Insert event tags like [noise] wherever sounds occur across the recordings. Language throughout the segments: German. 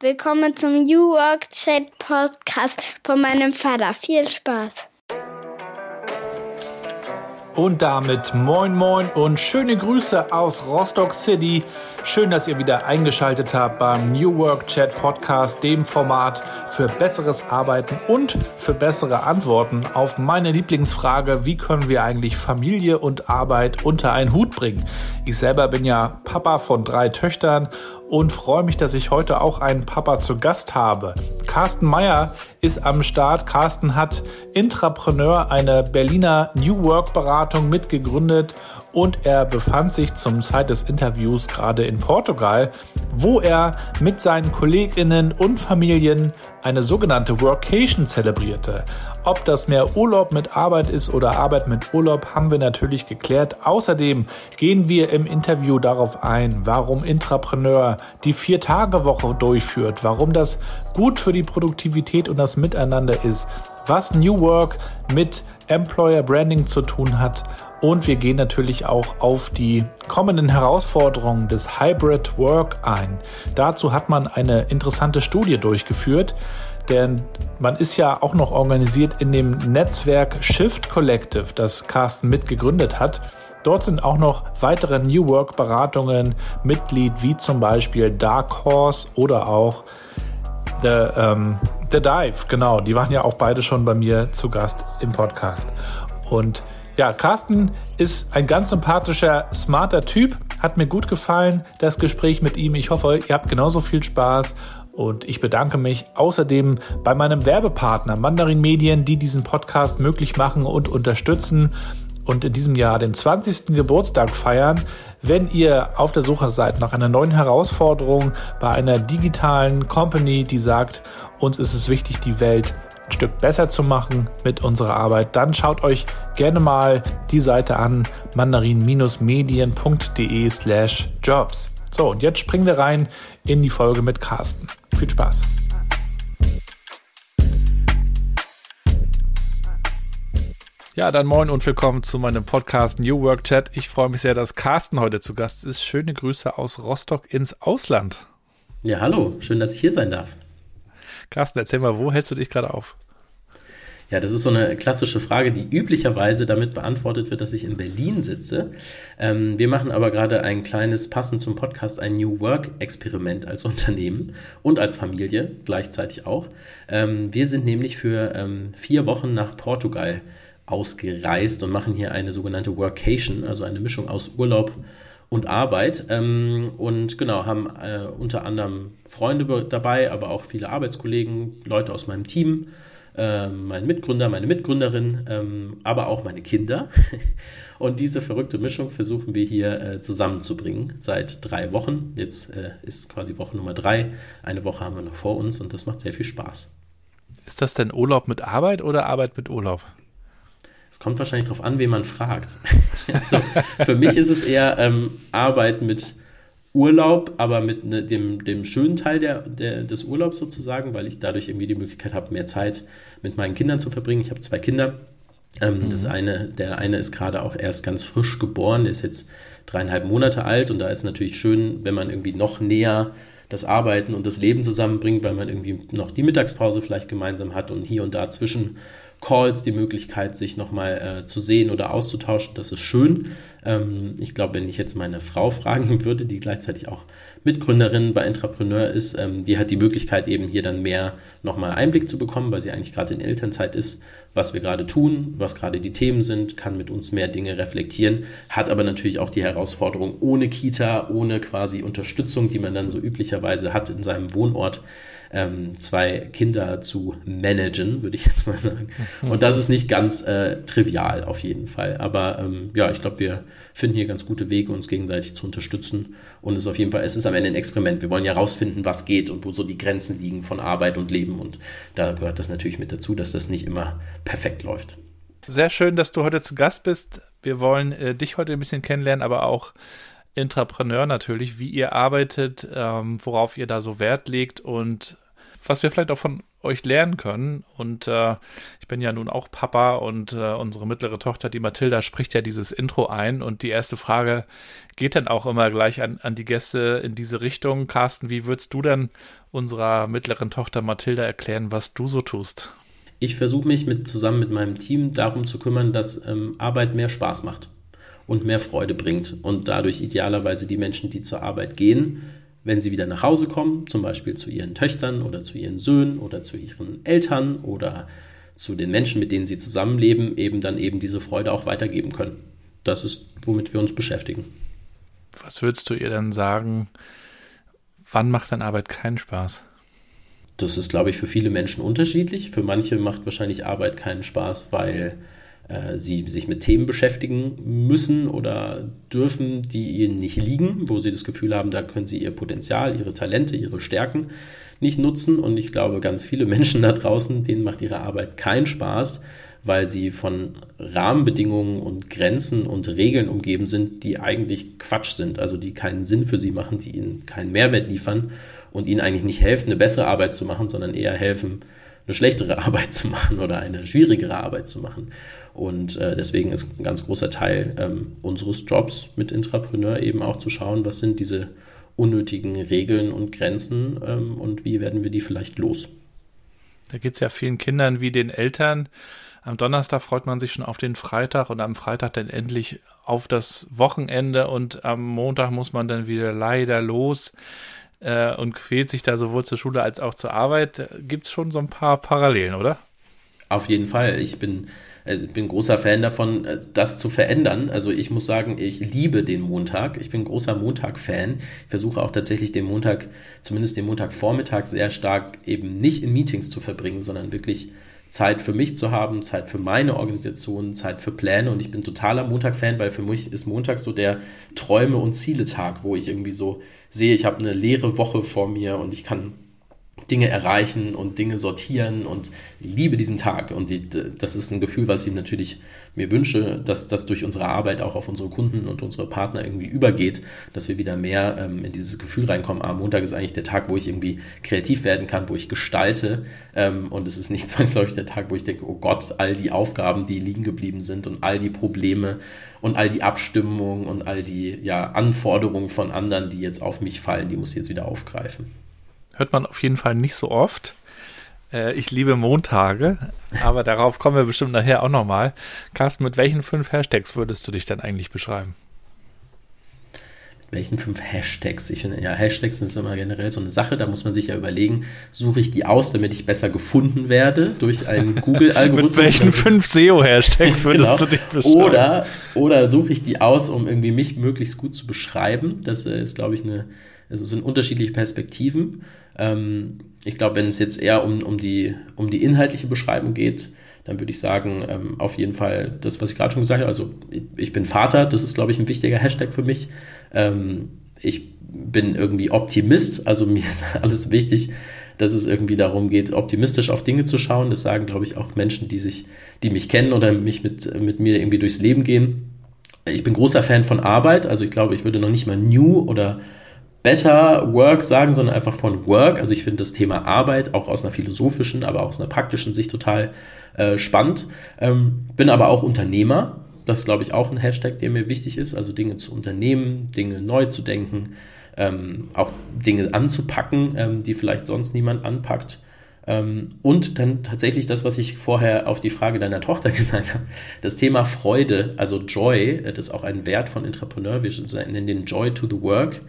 Willkommen zum New Work Chat Podcast von meinem Vater. Viel Spaß. Und damit moin moin und schöne Grüße aus Rostock City. Schön, dass ihr wieder eingeschaltet habt beim New Work Chat Podcast, dem Format für besseres Arbeiten und für bessere Antworten auf meine Lieblingsfrage, wie können wir eigentlich Familie und Arbeit unter einen Hut bringen? Ich selber bin ja Papa von drei Töchtern und freue mich, dass ich heute auch einen Papa zu Gast habe. Carsten Meyer ist am Start. Carsten hat Intrapreneur, eine Berliner New Work Beratung mitgegründet und er befand sich zum Zeit des Interviews gerade in Portugal, wo er mit seinen Kolleginnen und Familien eine sogenannte Workation zelebrierte. Ob das mehr Urlaub mit Arbeit ist oder Arbeit mit Urlaub, haben wir natürlich geklärt. Außerdem gehen wir im Interview darauf ein, warum Intrapreneur die Vier-Tage-Woche durchführt, warum das gut für die Produktivität und das Miteinander ist, was New Work mit Employer Branding zu tun hat und wir gehen natürlich auch auf die kommenden Herausforderungen des Hybrid Work ein. Dazu hat man eine interessante Studie durchgeführt, denn man ist ja auch noch organisiert in dem Netzwerk Shift Collective, das Carsten mitgegründet hat. Dort sind auch noch weitere New Work Beratungen Mitglied, wie zum Beispiel Dark Horse oder auch The, ähm, The Dive. Genau, die waren ja auch beide schon bei mir zu Gast im Podcast. Und ja, Carsten ist ein ganz sympathischer, smarter Typ. Hat mir gut gefallen, das Gespräch mit ihm. Ich hoffe, ihr habt genauso viel Spaß. Und ich bedanke mich außerdem bei meinem Werbepartner Mandarin Medien, die diesen Podcast möglich machen und unterstützen und in diesem Jahr den 20. Geburtstag feiern. Wenn ihr auf der Suche seid nach einer neuen Herausforderung bei einer digitalen Company, die sagt, uns ist es wichtig, die Welt ein Stück besser zu machen mit unserer Arbeit, dann schaut euch gerne mal die Seite an mandarin-medien.de slash jobs. So, und jetzt springen wir rein in die Folge mit Carsten. Viel Spaß. Ja, dann moin und willkommen zu meinem Podcast New Work Chat. Ich freue mich sehr, dass Carsten heute zu Gast ist. Schöne Grüße aus Rostock ins Ausland. Ja, hallo, schön, dass ich hier sein darf. Carsten, erzähl mal, wo hältst du dich gerade auf? Ja, das ist so eine klassische Frage, die üblicherweise damit beantwortet wird, dass ich in Berlin sitze. Ähm, wir machen aber gerade ein kleines, passend zum Podcast, ein New Work-Experiment als [laughs] Unternehmen und als Familie gleichzeitig auch. Ähm, wir sind nämlich für ähm, vier Wochen nach Portugal ausgereist und machen hier eine sogenannte Workation, also eine Mischung aus Urlaub und Arbeit. Ähm, und genau, haben äh, unter anderem Freunde dabei, aber auch viele Arbeitskollegen, Leute aus meinem Team ähm, mein Mitgründer, meine Mitgründerin, ähm, aber auch meine Kinder. [laughs] Und diese verrückte Mischung versuchen wir hier äh, zusammenzubringen seit drei Wochen. Jetzt äh, ist quasi Woche Nummer drei. Eine Woche haben wir noch vor uns und das macht sehr viel Spaß. Ist das denn Urlaub mit Arbeit oder Arbeit mit Urlaub? Es kommt wahrscheinlich darauf an, wen man fragt. [laughs] also, für mich ist es eher ähm, Arbeit mit Urlaub, aber mit ne, dem, dem schönen Teil der, der, des Urlaubs sozusagen, weil ich dadurch irgendwie die Möglichkeit habe, mehr Zeit mit meinen Kindern zu verbringen. Ich habe zwei Kinder. Ähm, mhm. Das eine, der eine ist gerade auch erst ganz frisch geboren, der ist jetzt dreieinhalb Monate alt und da ist natürlich schön, wenn man irgendwie noch näher das Arbeiten und das Leben zusammenbringt, weil man irgendwie noch die Mittagspause vielleicht gemeinsam hat und hier und da zwischen Calls die Möglichkeit, sich nochmal äh, zu sehen oder auszutauschen. Das ist schön. Ähm, ich glaube, wenn ich jetzt meine Frau fragen [laughs] würde, die gleichzeitig auch Mitgründerin bei Entrepreneur ist, ähm, die hat die Möglichkeit eben hier dann mehr nochmal Einblick zu bekommen, weil sie eigentlich gerade in Elternzeit ist, was wir gerade tun, was gerade die Themen sind, kann mit uns mehr Dinge reflektieren, hat aber natürlich auch die Herausforderung ohne Kita, ohne quasi Unterstützung, die man dann so üblicherweise hat in seinem Wohnort, ähm, zwei Kinder zu managen, würde ich jetzt mal sagen. [laughs] Und das ist nicht ganz äh, trivial auf jeden Fall. Aber ähm, ja, ich glaube, wir finden hier ganz gute Wege, uns gegenseitig zu unterstützen. Und es ist auf jeden Fall, es ist am Ende ein Experiment. Wir wollen ja rausfinden, was geht und wo so die Grenzen liegen von Arbeit und Leben. Und da gehört das natürlich mit dazu, dass das nicht immer perfekt läuft. Sehr schön, dass du heute zu Gast bist. Wir wollen äh, dich heute ein bisschen kennenlernen, aber auch Intrapreneur natürlich, wie ihr arbeitet, ähm, worauf ihr da so Wert legt und was wir vielleicht auch von euch lernen können. Und äh, ich bin ja nun auch Papa und äh, unsere mittlere Tochter, die Mathilda, spricht ja dieses Intro ein. Und die erste Frage geht dann auch immer gleich an, an die Gäste in diese Richtung. Carsten, wie würdest du denn unserer mittleren Tochter Mathilda erklären, was du so tust? Ich versuche mich mit, zusammen mit meinem Team darum zu kümmern, dass ähm, Arbeit mehr Spaß macht und mehr Freude bringt und dadurch idealerweise die Menschen, die zur Arbeit gehen, wenn sie wieder nach Hause kommen, zum Beispiel zu ihren Töchtern oder zu ihren Söhnen oder zu ihren Eltern oder zu den Menschen, mit denen sie zusammenleben, eben dann eben diese Freude auch weitergeben können. Das ist, womit wir uns beschäftigen. Was würdest du ihr dann sagen, wann macht dann Arbeit keinen Spaß? Das ist, glaube ich, für viele Menschen unterschiedlich. Für manche macht wahrscheinlich Arbeit keinen Spaß, weil äh, sie sich mit Themen beschäftigen müssen oder dürfen, die ihnen nicht liegen, wo sie das Gefühl haben, da können sie ihr Potenzial, ihre Talente, ihre Stärken nicht nutzen. Und ich glaube, ganz viele Menschen da draußen, denen macht ihre Arbeit keinen Spaß, weil sie von Rahmenbedingungen und Grenzen und Regeln umgeben sind, die eigentlich Quatsch sind, also die keinen Sinn für sie machen, die ihnen keinen Mehrwert liefern und ihnen eigentlich nicht helfen, eine bessere Arbeit zu machen, sondern eher helfen, eine schlechtere [laughs] Arbeit zu machen oder eine schwierigere Arbeit zu machen. Und äh, deswegen ist ein ganz großer Teil ähm, unseres Jobs mit Intrapreneur eben auch zu schauen, was sind diese unnötigen Regeln und Grenzen ähm, und wie werden wir die vielleicht los. Da geht es ja vielen Kindern wie den Eltern. Am Donnerstag freut man sich schon auf den Freitag und am Freitag dann endlich auf das Wochenende und am Montag muss man dann wieder leider los äh, und quält sich da sowohl zur Schule als auch zur Arbeit. Gibt es schon so ein paar Parallelen, oder? Auf jeden Fall. Ich bin äh, bin großer Fan davon, äh, das zu verändern. Also ich muss sagen, ich liebe den Montag. Ich bin großer Montag-Fan. Ich versuche auch tatsächlich den Montag, zumindest den Montagvormittag, sehr stark eben nicht in Meetings zu verbringen, sondern wirklich Zeit für mich zu haben, Zeit für meine Organisation, Zeit für Pläne. Und ich bin totaler Montag-Fan, weil für mich ist Montag so der Träume- und Ziele-Tag, wo ich irgendwie so sehe, ich habe eine leere Woche vor mir und ich kann Dinge erreichen und Dinge sortieren und liebe diesen Tag. Und die, das ist ein Gefühl, was ich natürlich mir wünsche, dass das durch unsere Arbeit auch auf unsere Kunden und unsere Partner irgendwie übergeht, dass wir wieder mehr ähm, in dieses Gefühl reinkommen. Am Montag ist eigentlich der Tag, wo ich irgendwie kreativ werden kann, wo ich gestalte. Ähm, und es ist nicht [laughs] zwangsläufig der Tag, wo ich denke, oh Gott, all die Aufgaben, die liegen geblieben sind und all die Probleme und all die Abstimmungen und all die ja, Anforderungen von anderen, die jetzt auf mich fallen, die muss ich jetzt wieder aufgreifen. Hört man auf jeden Fall nicht so oft. Äh, ich liebe Montage, aber darauf kommen wir bestimmt nachher auch nochmal. Carsten, mit welchen fünf Hashtags würdest du dich dann eigentlich beschreiben? welchen fünf Hashtags? Ich finde, ja, Hashtags sind immer generell so eine Sache, da muss man sich ja überlegen, suche ich die aus, damit ich besser gefunden werde durch einen [laughs] Google-Algorithmus. Mit welchen fünf SEO-Hashtags [laughs] würdest genau. du dich beschreiben? Oder, oder suche ich die aus, um irgendwie mich möglichst gut zu beschreiben. Das äh, ist, glaube ich, eine, also sind unterschiedliche Perspektiven. Ähm, ich glaube, wenn es jetzt eher um, um, die, um die inhaltliche Beschreibung geht, dann würde ich sagen, ähm, auf jeden Fall das, was ich gerade schon gesagt habe. Also ich, ich, bin Vater, das ist, glaube ich, ein wichtiger Hashtag für mich. Ähm, ich bin irgendwie Optimist, also [laughs] mir ist alles wichtig, dass es irgendwie darum geht, optimistisch auf Dinge zu schauen. Das sagen, glaube ich, auch Menschen, die sich, die mich kennen oder mich mit, mit mir irgendwie durchs Leben gehen. Ich bin großer Fan von Arbeit, also ich glaube, ich würde noch nicht mal New oder Better Work sagen, sondern einfach von Work. Also ich finde das Thema Arbeit auch aus einer philosophischen, aber auch aus einer praktischen Sicht total äh, spannend. Ähm, bin aber auch Unternehmer. Das ist, glaube ich, auch ein Hashtag, der mir wichtig ist. Also Dinge zu unternehmen, Dinge neu zu denken, ähm, auch Dinge anzupacken, ähm, die vielleicht sonst niemand anpackt. Ähm, und dann tatsächlich das, was ich vorher auf die Frage deiner Tochter [laughs] gesagt habe, das Thema Freude, also Joy, äh, das ist auch ein Wert von Entrepreneur, wir nennen den Joy to the Work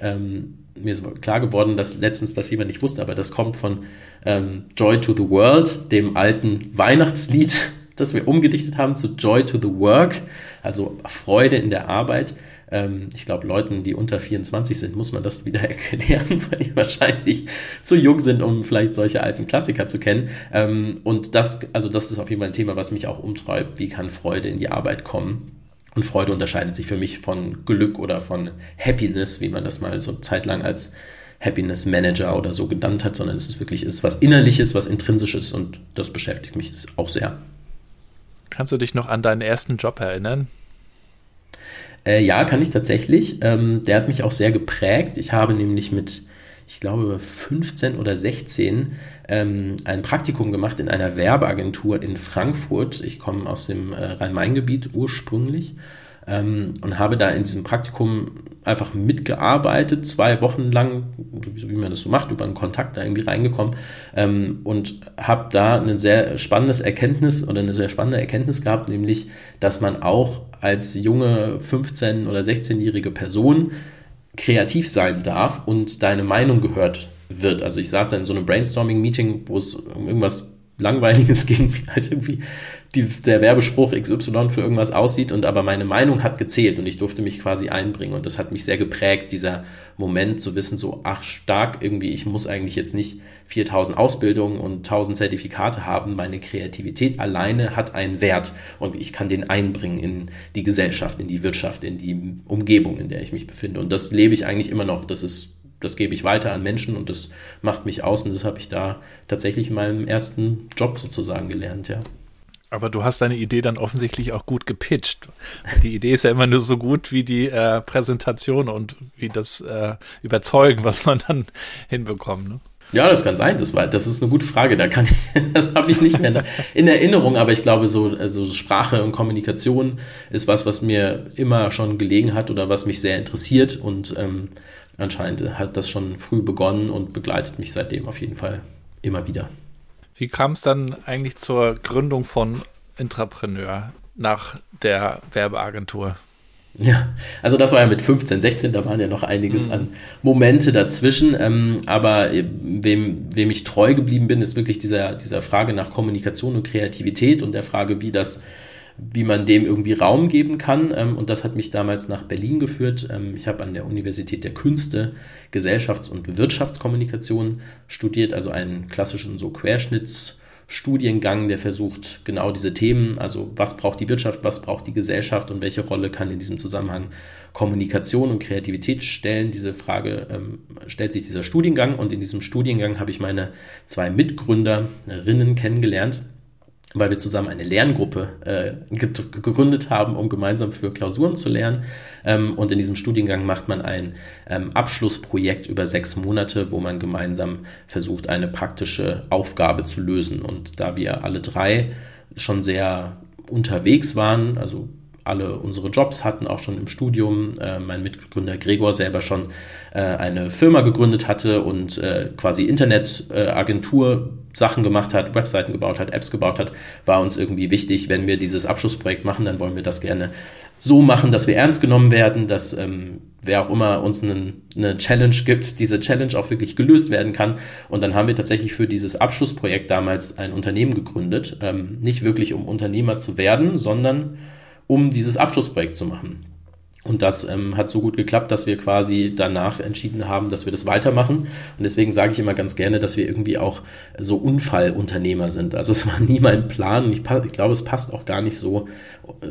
ähm, mir ist klar geworden, dass letztens das jemand nicht wusste, aber das kommt von ähm, Joy to the World, dem alten Weihnachtslied, [laughs] das wir umgedichtet haben zu Joy to the Work, also Freude in der Arbeit. Ähm, ich glaube, Leuten, die unter 24 sind, muss man das wieder [laughs] erklären, weil die wahrscheinlich zu jung sind, um vielleicht solche alten Klassiker zu kennen. Ähm, und das, also das ist auf jeden Fall ein Thema, was mich auch umtreibt. Wie kann Freude in die Arbeit kommen? Und Freude unterscheidet sich für mich von Glück oder von Happiness, wie man das mal so zeitlang als Happiness Manager oder so genannt hat, sondern es ist wirklich ist was Innerliches, was Intrinsisches und das beschäftigt mich auch sehr. Kannst du dich noch an deinen ersten Job erinnern? Äh, ja, kann ich tatsächlich. Ähm, der hat mich auch sehr geprägt. Ich habe nämlich mit, ich glaube, 15 oder 16 ähm, ein Praktikum gemacht in einer Werbeagentur in Frankfurt. Ich komme aus dem äh, Rhein-Main-Gebiet ursprünglich ähm, und habe da in diesem Praktikum einfach mitgearbeitet, zwei Wochen lang, so wie man das so macht, über einen Kontakt da irgendwie reingekommen ähm, und habe da ein sehr spannendes Erkenntnis oder eine sehr spannende Erkenntnis gehabt, nämlich, dass man auch als junge 15- oder 16-jährige Person kreativ sein darf und deine Meinung gehört wird. Also ich saß da in so einem Brainstorming-Meeting, wo es um irgendwas Langweiliges [laughs] ging, wie halt irgendwie die, der Werbespruch XY für irgendwas aussieht. Und aber meine Meinung hat gezählt und ich durfte mich quasi einbringen. Und das hat mich sehr geprägt, dieser Moment zu wissen, so, ach stark, irgendwie, ich muss eigentlich jetzt nicht 4000 Ausbildungen und 1000 Zertifikate haben, meine Kreativität alleine hat einen Wert. Und ich kann den einbringen in die Gesellschaft, in die Wirtschaft, in die Umgebung, in der ich mich befinde. Und das lebe ich eigentlich immer noch, das ist das gebe ich weiter an Menschen und das macht mich aus und das habe ich da tatsächlich in meinem ersten Job sozusagen gelernt, ja. Aber du hast deine Idee dann offensichtlich auch gut gepitcht. Die Idee ist ja immer nur so gut wie die äh, Präsentation und wie das äh, Überzeugen, was man dann hinbekommt. Ne? Ja, das kann sein. Das war, das ist eine gute Frage. Da kann ich, [laughs] das habe ich nicht mehr in Erinnerung. Aber ich glaube, so also Sprache und Kommunikation ist was, was mir immer schon gelegen hat oder was mich sehr interessiert. Und ähm, anscheinend hat das schon früh begonnen und begleitet mich seitdem auf jeden Fall immer wieder. Wie kam es dann eigentlich zur Gründung von Intrapreneur nach der Werbeagentur? Ja, also das war ja mit 15, 16, da waren ja noch einiges mhm. an Momente dazwischen. Ähm, aber wem, wem ich treu geblieben bin, ist wirklich dieser, dieser Frage nach Kommunikation und Kreativität und der Frage, wie das wie man dem irgendwie Raum geben kann. Ähm, und das hat mich damals nach Berlin geführt. Ähm, ich habe an der Universität der Künste Gesellschafts- und Wirtschaftskommunikation studiert, also einen klassischen so Querschnittsstudiengang, der versucht, genau diese Themen, also was braucht die Wirtschaft, was braucht die Gesellschaft und welche Rolle kann in diesem Zusammenhang Kommunikation und Kreativität stellen. Diese Frage ähm, stellt sich dieser Studiengang und in diesem Studiengang habe ich meine zwei Mitgründerinnen kennengelernt weil wir zusammen eine Lerngruppe äh, gegründet haben, um gemeinsam für Klausuren zu lernen. Ähm, und in diesem Studiengang macht man ein ähm, Abschlussprojekt über sechs Monate, wo man gemeinsam versucht, eine praktische Aufgabe zu lösen. Und da wir alle drei schon sehr unterwegs waren, also alle unsere Jobs hatten, auch schon im Studium. Äh, mein Mitgründer Gregor selber schon äh, eine Firma gegründet hatte und äh, quasi Internetagentur Sachen gemacht hat, Webseiten gebaut hat, Apps gebaut hat, war uns irgendwie wichtig, wenn wir dieses Abschlussprojekt machen, dann wollen wir das gerne so machen, dass wir ernst genommen werden, dass ähm, wer auch immer uns einen, eine Challenge gibt, diese Challenge auch wirklich gelöst werden kann. Und dann haben wir tatsächlich für dieses Abschlussprojekt damals ein Unternehmen gegründet. Ähm, nicht wirklich, um Unternehmer zu werden, sondern um dieses Abschlussprojekt zu machen. Und das ähm, hat so gut geklappt, dass wir quasi danach entschieden haben, dass wir das weitermachen. Und deswegen sage ich immer ganz gerne, dass wir irgendwie auch so Unfallunternehmer sind. Also es war [laughs] nie mein Plan ich, ich glaube, es passt auch gar nicht so äh,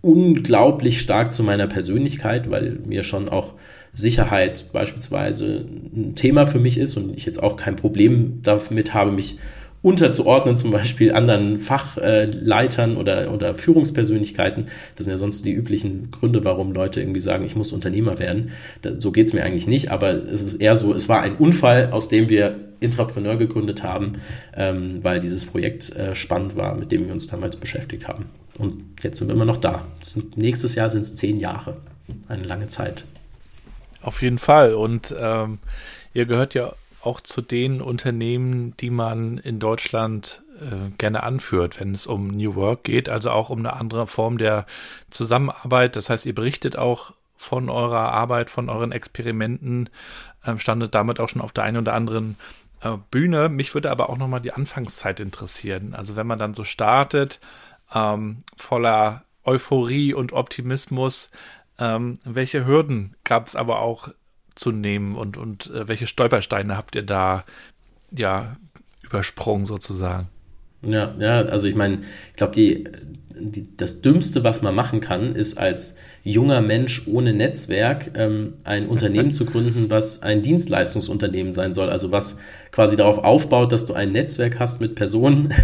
unglaublich stark zu meiner Persönlichkeit, weil mir schon auch Sicherheit beispielsweise ein Thema für mich ist und ich jetzt auch kein Problem damit habe, mich unterzuordnen, zum Beispiel anderen Fachleitern oder, oder Führungspersönlichkeiten. Das sind ja sonst die üblichen Gründe, warum Leute irgendwie sagen, ich muss Unternehmer werden. so geht es mir eigentlich nicht, aber es ist eher so, es war ein Unfall, aus dem wir Intrapreneur gegründet haben, ähm, weil dieses Projekt äh, spannend war, mit dem wir uns damals beschäftigt haben. Und jetzt sind wir immer noch da. Sind, nächstes Jahr sind es zehn Jahre. Eine lange Zeit. Auf jeden Fall. Und ähm, ihr gehört ja auch zu den Unternehmen, die man in Deutschland äh, gerne anführt, wenn es um New Work geht, also auch um eine andere Form der Zusammenarbeit. Das heißt, ihr berichtet auch von eurer Arbeit, von euren Experimenten, äh, standet damit auch schon auf der einen oder anderen äh, Bühne. Mich würde aber auch nochmal die Anfangszeit interessieren. Also wenn man dann so startet, ähm, voller Euphorie und Optimismus, ähm, welche Hürden gab es aber auch zu nehmen und, und äh, welche Stolpersteine habt ihr da ja übersprungen sozusagen? Ja, ja, also ich meine, ich glaube, die, die, das Dümmste, was man machen kann, ist als junger Mensch ohne Netzwerk ähm, ein Unternehmen zu gründen, was ein Dienstleistungsunternehmen sein soll. Also was quasi darauf aufbaut, dass du ein Netzwerk hast mit Personen,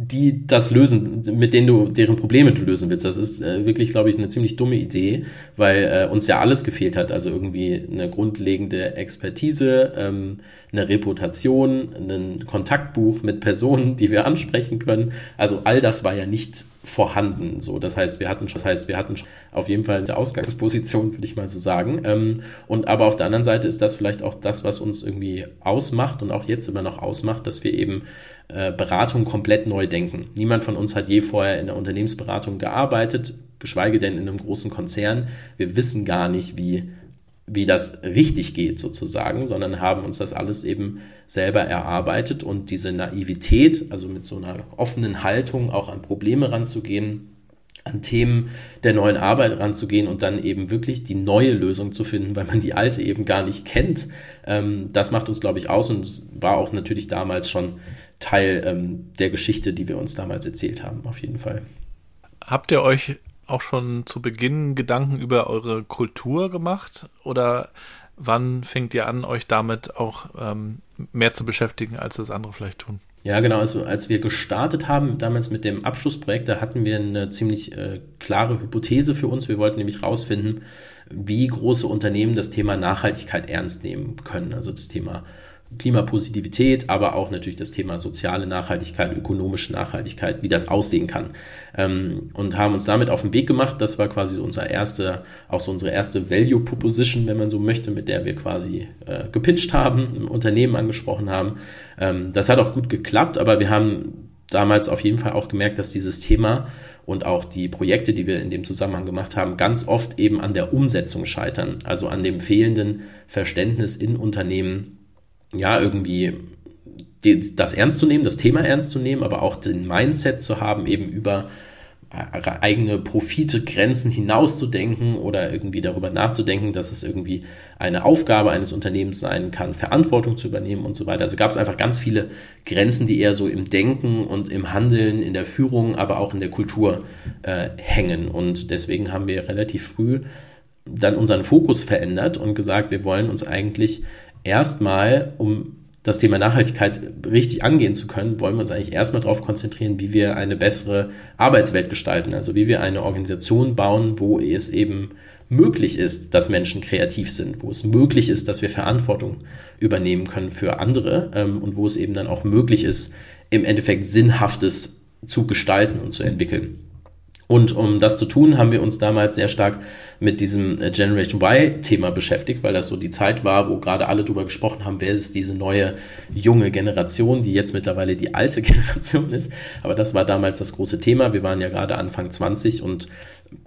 die das lösen, mit denen du, deren Probleme du lösen willst. Das ist äh, wirklich, glaube ich, eine ziemlich dumme Idee, weil äh, uns ja alles gefehlt hat. Also irgendwie eine grundlegende Expertise, ähm, eine Reputation, ein Kontaktbuch mit Personen, die wir ansprechen können. Also all das war ja nicht vorhanden. So, das heißt, wir hatten, das heißt, wir hatten auf jeden Fall eine Ausgangsposition, würde ich mal so sagen. Ähm, und aber auf der anderen Seite ist das vielleicht auch das, was uns irgendwie ausmacht und auch jetzt immer noch ausmacht, dass wir eben äh, Beratung komplett neu denken. Niemand von uns hat je vorher in der Unternehmensberatung gearbeitet, geschweige denn in einem großen Konzern. Wir wissen gar nicht, wie, wie das richtig geht sozusagen, sondern haben uns das alles eben selber erarbeitet und diese Naivität, also mit so einer offenen Haltung auch an Probleme ranzugehen, an Themen der neuen Arbeit ranzugehen und dann eben wirklich die neue Lösung zu finden, weil man die alte eben gar nicht kennt. Ähm, das macht uns, glaube ich, aus und war auch natürlich damals schon Teil ähm, der Geschichte, die wir uns damals erzählt haben, auf jeden Fall. Habt ihr euch auch schon zu Beginn Gedanken über eure Kultur gemacht oder wann fängt ihr an, euch damit auch ähm, mehr zu beschäftigen, als das andere vielleicht tun? Ja, genau. Also als wir gestartet haben, damals mit dem Abschlussprojekt, da hatten wir eine ziemlich äh, klare Hypothese für uns. Wir wollten nämlich herausfinden, wie große Unternehmen das Thema Nachhaltigkeit ernst nehmen können. Also das Thema Klimapositivität, aber auch natürlich das Thema soziale Nachhaltigkeit, ökonomische Nachhaltigkeit, wie das aussehen kann. Ähm, und haben uns damit auf den Weg gemacht. Das war quasi unser erste, auch so unsere erste Value Proposition, wenn man so möchte, mit der wir quasi äh, gepitcht haben, im Unternehmen angesprochen haben. Ähm, das hat auch gut geklappt, aber wir haben damals auf jeden Fall auch gemerkt, dass dieses Thema und auch die Projekte, die wir in dem Zusammenhang gemacht haben, ganz oft eben an der Umsetzung scheitern, also an dem fehlenden Verständnis in Unternehmen, ja, irgendwie das ernst zu nehmen, das Thema ernst zu nehmen, aber auch den Mindset zu haben, eben über äh, eigene Profite, Grenzen hinauszudenken oder irgendwie darüber nachzudenken, dass es irgendwie eine Aufgabe eines Unternehmens sein kann, Verantwortung zu übernehmen und so weiter. Also gab es einfach ganz viele Grenzen, die eher so im Denken und im Handeln, in der Führung, aber auch in der Kultur äh, hängen. Und deswegen haben wir relativ früh dann unseren Fokus verändert und gesagt, wir wollen uns eigentlich erstmal, um das Thema Nachhaltigkeit richtig angehen zu können, wollen wir uns eigentlich erstmal darauf konzentrieren, wie wir eine bessere Arbeitswelt gestalten. Also wie wir eine Organisation bauen, wo es eben möglich ist, dass Menschen kreativ sind, wo es möglich ist, dass wir Verantwortung übernehmen können für andere ähm, und wo es eben dann auch möglich ist, im Endeffekt Sinnhaftes zu gestalten und zu entwickeln. Und um das zu tun, haben wir uns damals sehr stark mit diesem äh, Generation Y-Thema beschäftigt, weil das so die Zeit war, wo gerade alle drüber gesprochen haben, wer ist diese neue junge Generation, die jetzt mittlerweile die alte [laughs] Generation ist. Aber das war damals das große Thema. Wir waren ja gerade Anfang 20 und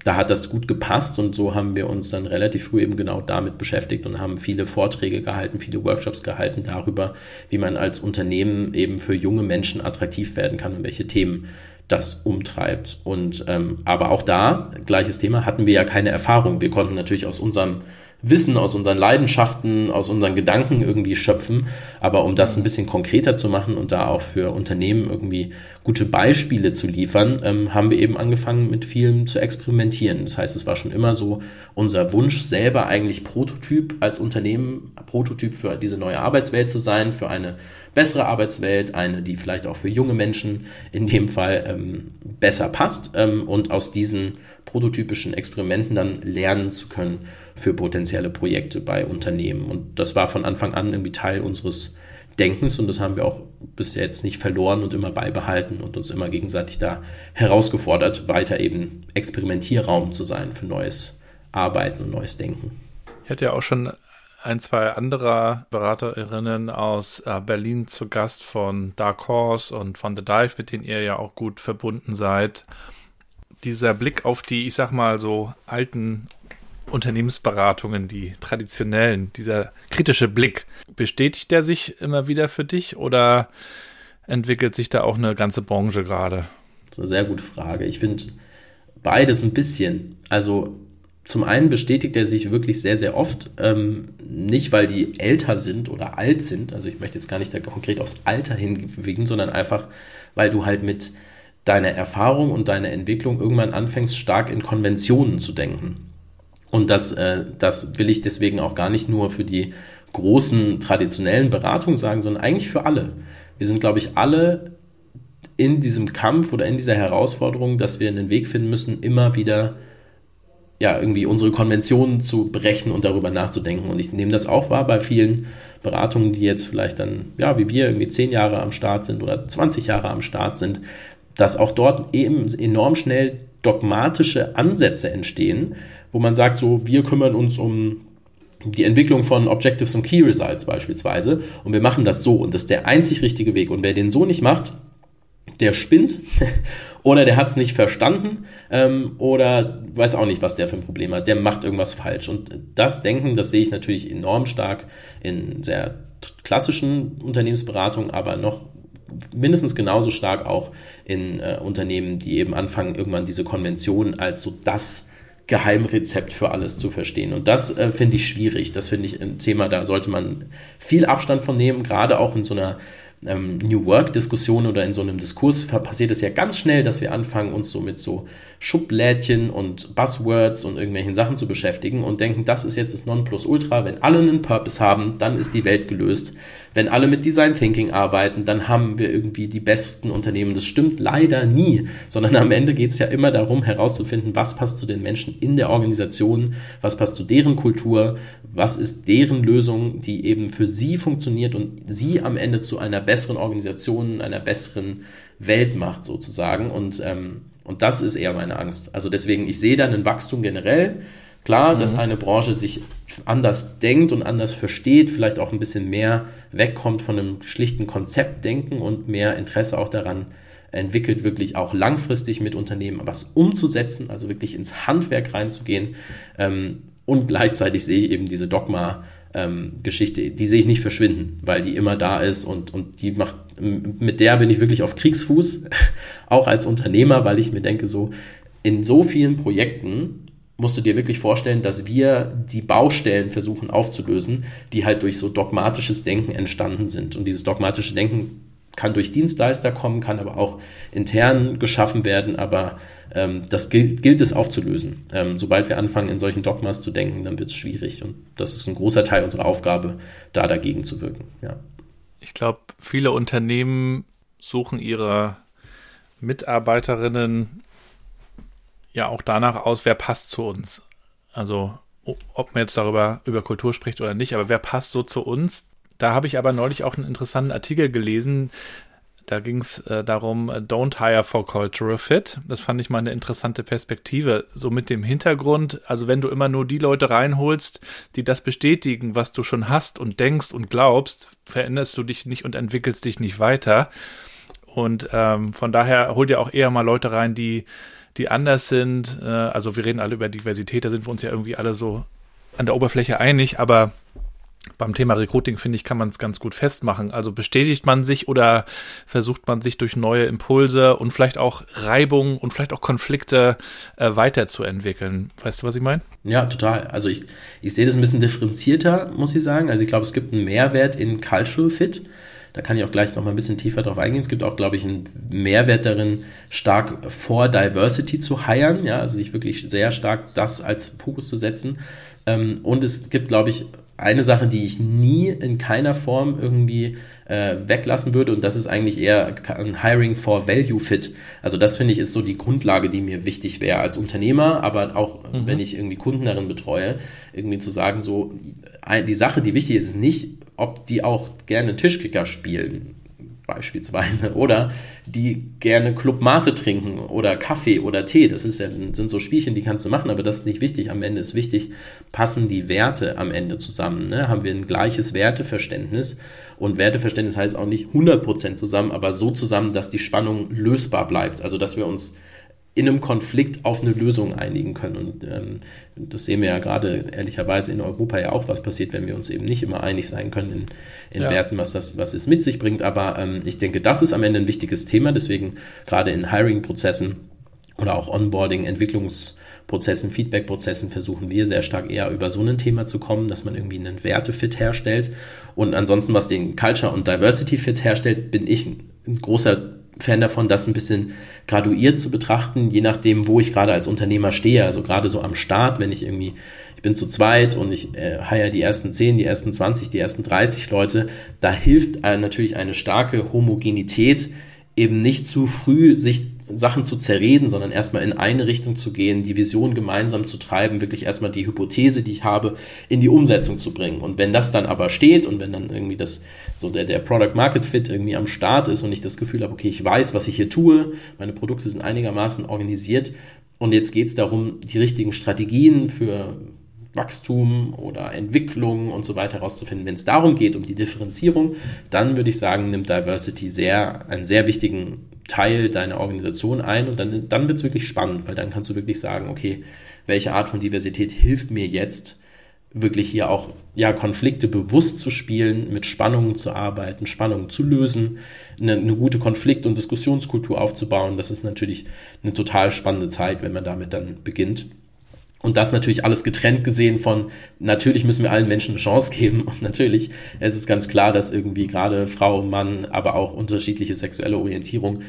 da hat das gut gepasst und so haben wir uns dann relativ früh eben genau damit beschäftigt und haben viele Vorträge gehalten, viele Workshops gehalten darüber, wie man als Unternehmen eben für junge Menschen attraktiv werden kann und welche Themen das umtreibt. Und ähm, aber auch da, gleiches Thema, hatten wir ja keine Erfahrung. Wir konnten natürlich aus unserem Wissen, aus unseren Leidenschaften, aus unseren Gedanken irgendwie schöpfen. Aber um das ein bisschen konkreter zu machen und da auch für Unternehmen irgendwie gute Beispiele zu liefern, ähm, haben wir eben angefangen mit vielem zu experimentieren. Das heißt, es war schon immer so unser Wunsch, selber eigentlich Prototyp als Unternehmen, Prototyp für diese neue Arbeitswelt zu sein, für eine bessere Arbeitswelt, eine, die vielleicht auch für junge Menschen in dem Fall ähm, besser passt ähm, und aus diesen prototypischen Experimenten dann lernen zu können für potenzielle Projekte bei Unternehmen. Und das war von Anfang an irgendwie Teil unseres Denkens und das haben wir auch bis jetzt nicht verloren und immer beibehalten und uns immer gegenseitig da herausgefordert, weiter eben Experimentierraum zu sein für neues Arbeiten und neues Denken. Ich hatte ja auch schon ein, zwei anderer Beraterinnen aus äh, Berlin zu Gast von Dark Horse und von The Dive, mit denen ihr ja auch gut verbunden seid. Dieser Blick auf die, ich sag mal, so alten Unternehmensberatungen, die traditionellen, dieser kritische Blick, bestätigt der sich immer wieder für dich oder entwickelt sich da auch eine ganze Branche gerade? Das ist eine sehr gute Frage. Ich finde beides ein bisschen. Also zum einen bestätigt er sich wirklich sehr, sehr oft, ähm, nicht weil die älter sind oder alt sind, also ich möchte jetzt gar nicht da konkret aufs Alter hinwiegen, sondern einfach, weil du halt mit deiner Erfahrung und deiner Entwicklung irgendwann anfängst, stark in Konventionen zu denken. Und das, äh, das will ich deswegen auch gar nicht nur für die großen traditionellen Beratungen sagen, sondern eigentlich für alle. Wir sind, glaube ich, alle in diesem Kampf oder in dieser Herausforderung, dass wir einen Weg finden müssen, immer wieder ja, irgendwie unsere Konventionen zu brechen und darüber nachzudenken. Und ich nehme das auch wahr bei vielen Beratungen, die jetzt vielleicht dann, ja, wie wir irgendwie zehn Jahre am Start sind oder 20 Jahre am Start sind, dass auch dort eben enorm schnell dogmatische Ansätze entstehen, wo man sagt, so, wir kümmern uns um die Entwicklung von Objectives und Key Results beispielsweise und wir machen das so und das ist der einzig richtige Weg. Und wer den so nicht macht, der spinnt [laughs] oder der hat es nicht verstanden ähm, oder weiß auch nicht, was der für ein Problem hat. Der macht irgendwas falsch. Und das Denken, das sehe ich natürlich enorm stark in sehr klassischen Unternehmensberatungen, aber noch mindestens genauso stark auch in äh, Unternehmen, die eben anfangen, irgendwann diese Konvention als so das Geheimrezept für alles zu verstehen. Und das äh, finde ich schwierig. Das finde ich ein Thema, da sollte man viel Abstand von nehmen, gerade auch in so einer ähm, New Work-Diskussion oder in so einem Diskurs passiert es ja ganz schnell, dass wir anfangen, uns so mit so Schublädchen und Buzzwords und irgendwelchen Sachen zu beschäftigen und denken, das ist jetzt das Nonplusultra. Wenn alle einen Purpose haben, dann ist die Welt gelöst. Wenn alle mit Design Thinking arbeiten, dann haben wir irgendwie die besten Unternehmen. Das stimmt leider nie, sondern am Ende geht es ja immer darum, herauszufinden, was passt zu den Menschen in der Organisation, was passt zu deren Kultur, was ist deren Lösung, die eben für sie funktioniert und sie am Ende zu einer besseren Organisation, einer besseren Welt macht sozusagen. Und ähm, und das ist eher meine Angst. Also deswegen, ich sehe da ein Wachstum generell. Klar, mhm. dass eine Branche sich anders denkt und anders versteht, vielleicht auch ein bisschen mehr wegkommt von einem schlichten Konzeptdenken und mehr Interesse auch daran entwickelt, wirklich auch langfristig mit Unternehmen was umzusetzen, also wirklich ins Handwerk reinzugehen. Ähm, und gleichzeitig sehe ich eben diese Dogma, ähm, Geschichte, die sehe ich nicht verschwinden, weil die immer da ist und, und die macht, mit der bin ich wirklich auf Kriegsfuß, [laughs] auch als Unternehmer, weil ich mir denke, so in so vielen Projekten musst du dir wirklich vorstellen, dass wir die Baustellen versuchen aufzulösen, die halt durch so dogmatisches Denken entstanden sind. Und dieses dogmatische Denken kann durch Dienstleister kommen, kann aber auch intern geschaffen werden, aber ähm, das gilt, gilt es aufzulösen. Ähm, sobald wir anfangen, in solchen Dogmas zu denken, dann wird es schwierig. Und das ist ein großer Teil unserer Aufgabe, da dagegen zu wirken. Ja. Ich glaube, viele Unternehmen suchen ihre Mitarbeiterinnen ja auch danach aus, wer passt zu uns. Also ob man jetzt darüber über Kultur spricht oder nicht, aber wer passt so zu uns? Da habe ich aber neulich auch einen interessanten Artikel gelesen, da ging es äh, darum, äh, don't hire for cultural fit. Das fand ich mal eine interessante Perspektive. So mit dem Hintergrund, also wenn du immer nur die Leute reinholst, die das bestätigen, was du schon hast und denkst und glaubst, veränderst du dich nicht und entwickelst dich nicht weiter. Und ähm, von daher hol dir auch eher mal Leute rein, die, die anders sind. Äh, also wir reden alle über Diversität, da sind wir uns ja irgendwie alle so an der Oberfläche einig, aber beim Thema Recruiting, finde ich, kann man es ganz gut festmachen. Also bestätigt man sich oder versucht man sich durch neue Impulse und vielleicht auch Reibungen und vielleicht auch Konflikte äh, weiterzuentwickeln. Weißt du, was ich meine? Ja, total. Also ich, ich sehe das ein bisschen differenzierter, muss ich sagen. Also ich glaube, es gibt einen Mehrwert in Cultural Fit. Da kann ich auch gleich noch mal ein bisschen tiefer drauf eingehen. Es gibt auch, glaube ich, einen Mehrwert darin, stark vor Diversity zu heiren. Ja, also sich wirklich sehr stark das als Fokus zu setzen. Ähm, und es gibt, glaube ich, eine Sache, die ich nie in keiner Form irgendwie äh, weglassen würde und das ist eigentlich eher ein Hiring for Value Fit. Also das finde ich ist so die Grundlage, die mir wichtig wäre als Unternehmer, aber auch mhm. wenn ich irgendwie Kunden darin betreue, irgendwie zu sagen so, die Sache, die wichtig ist, ist nicht, ob die auch gerne Tischkicker spielen beispielsweise oder die gerne Club Mate trinken oder Kaffee oder Tee. Das ist ja, sind so Spielchen, die kannst du machen, aber das ist nicht wichtig. Am Ende ist wichtig, passen die Werte am Ende zusammen. Ne? Haben wir ein gleiches Werteverständnis? Und Werteverständnis heißt auch nicht 100% zusammen, aber so zusammen, dass die Spannung lösbar bleibt. Also, dass wir uns in einem Konflikt auf eine Lösung einigen können. Und ähm, das sehen wir ja gerade ehrlicherweise in Europa ja auch, was passiert, wenn wir uns eben nicht immer einig sein können in, in ja. Werten, was das, was es mit sich bringt. Aber ähm, ich denke, das ist am Ende ein wichtiges Thema. Deswegen gerade in Hiring-Prozessen oder auch Onboarding, Entwicklungsprozessen, Feedback-Prozessen versuchen wir sehr stark eher über so ein Thema zu kommen, dass man irgendwie einen Wertefit herstellt. Und ansonsten, was den Culture- und Diversity-Fit herstellt, bin ich ein großer Fan davon, das ein bisschen graduiert zu betrachten, je nachdem, wo ich gerade als Unternehmer stehe. Also gerade so am Start, wenn ich irgendwie, ich bin zu zweit und ich äh, hire die ersten 10, die ersten 20, die ersten 30 Leute, da hilft äh, natürlich eine starke Homogenität eben nicht zu früh sich Sachen zu zerreden, sondern erstmal in eine Richtung zu gehen, die Vision gemeinsam zu treiben, wirklich erstmal die Hypothese, die ich habe, in die Umsetzung zu bringen. Und wenn das dann aber steht und wenn dann irgendwie das, so der, der Product Market Fit irgendwie am Start ist und ich das Gefühl habe, okay, ich weiß, was ich hier tue, meine Produkte sind einigermaßen organisiert und jetzt geht es darum, die richtigen Strategien für Wachstum oder Entwicklung und so weiter herauszufinden. Wenn es darum geht, um die Differenzierung, dann würde ich sagen, nimmt Diversity sehr, einen sehr wichtigen Teil deiner Organisation ein und dann, dann wird es wirklich spannend, weil dann kannst du wirklich sagen, okay, welche Art von Diversität hilft mir jetzt, wirklich hier auch ja, Konflikte bewusst zu spielen, mit Spannungen zu arbeiten, Spannungen zu lösen, eine, eine, gute Konflikt- und Diskussionskultur aufzubauen. Das ist natürlich eine total spannende Zeit, wenn man damit dann beginnt. Und das natürlich alles getrennt gesehen von, natürlich müssen wir allen Menschen eine Chance [laughs] geben. Und natürlich es ist ganz klar, dass irgendwie gerade Frau, Mann, aber auch unterschiedliche sexuelle Orientierung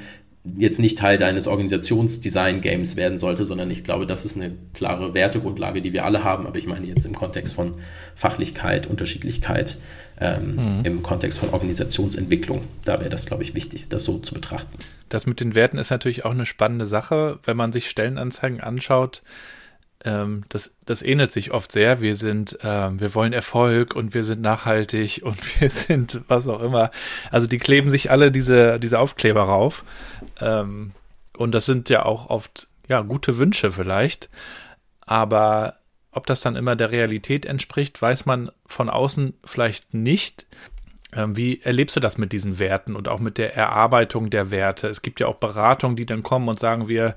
jetzt nicht Teil deines Organisationsdesign-Games werden sollte, sondern ich glaube, das ist eine klare Wertegrundlage, die wir alle haben. Aber ich meine jetzt im Kontext von Fachlichkeit, Unterschiedlichkeit, ähm, mhm. im Kontext von Organisationsentwicklung. Da wäre das, glaube ich, wichtig, das so zu betrachten. Das mit den Werten ist natürlich auch eine spannende Sache, wenn man sich Stellenanzeigen anschaut ähm, das, das ähnelt sich oft sehr. Wir sind, ähm, wir wollen Erfolg und wir sind nachhaltig und [laughs] wir sind was auch immer. Also die kleben sich alle diese, diese Aufkleber rauf. Ähm, und das sind ja auch oft, ja, gute Wünsche vielleicht. Aber ob das dann immer der Realität entspricht, weiß man von außen vielleicht nicht. Ähm, wie erlebst du das mit diesen Werten und auch mit der Erarbeitung der Werte? Es gibt ja auch Beratungen, die dann kommen und sagen, wir,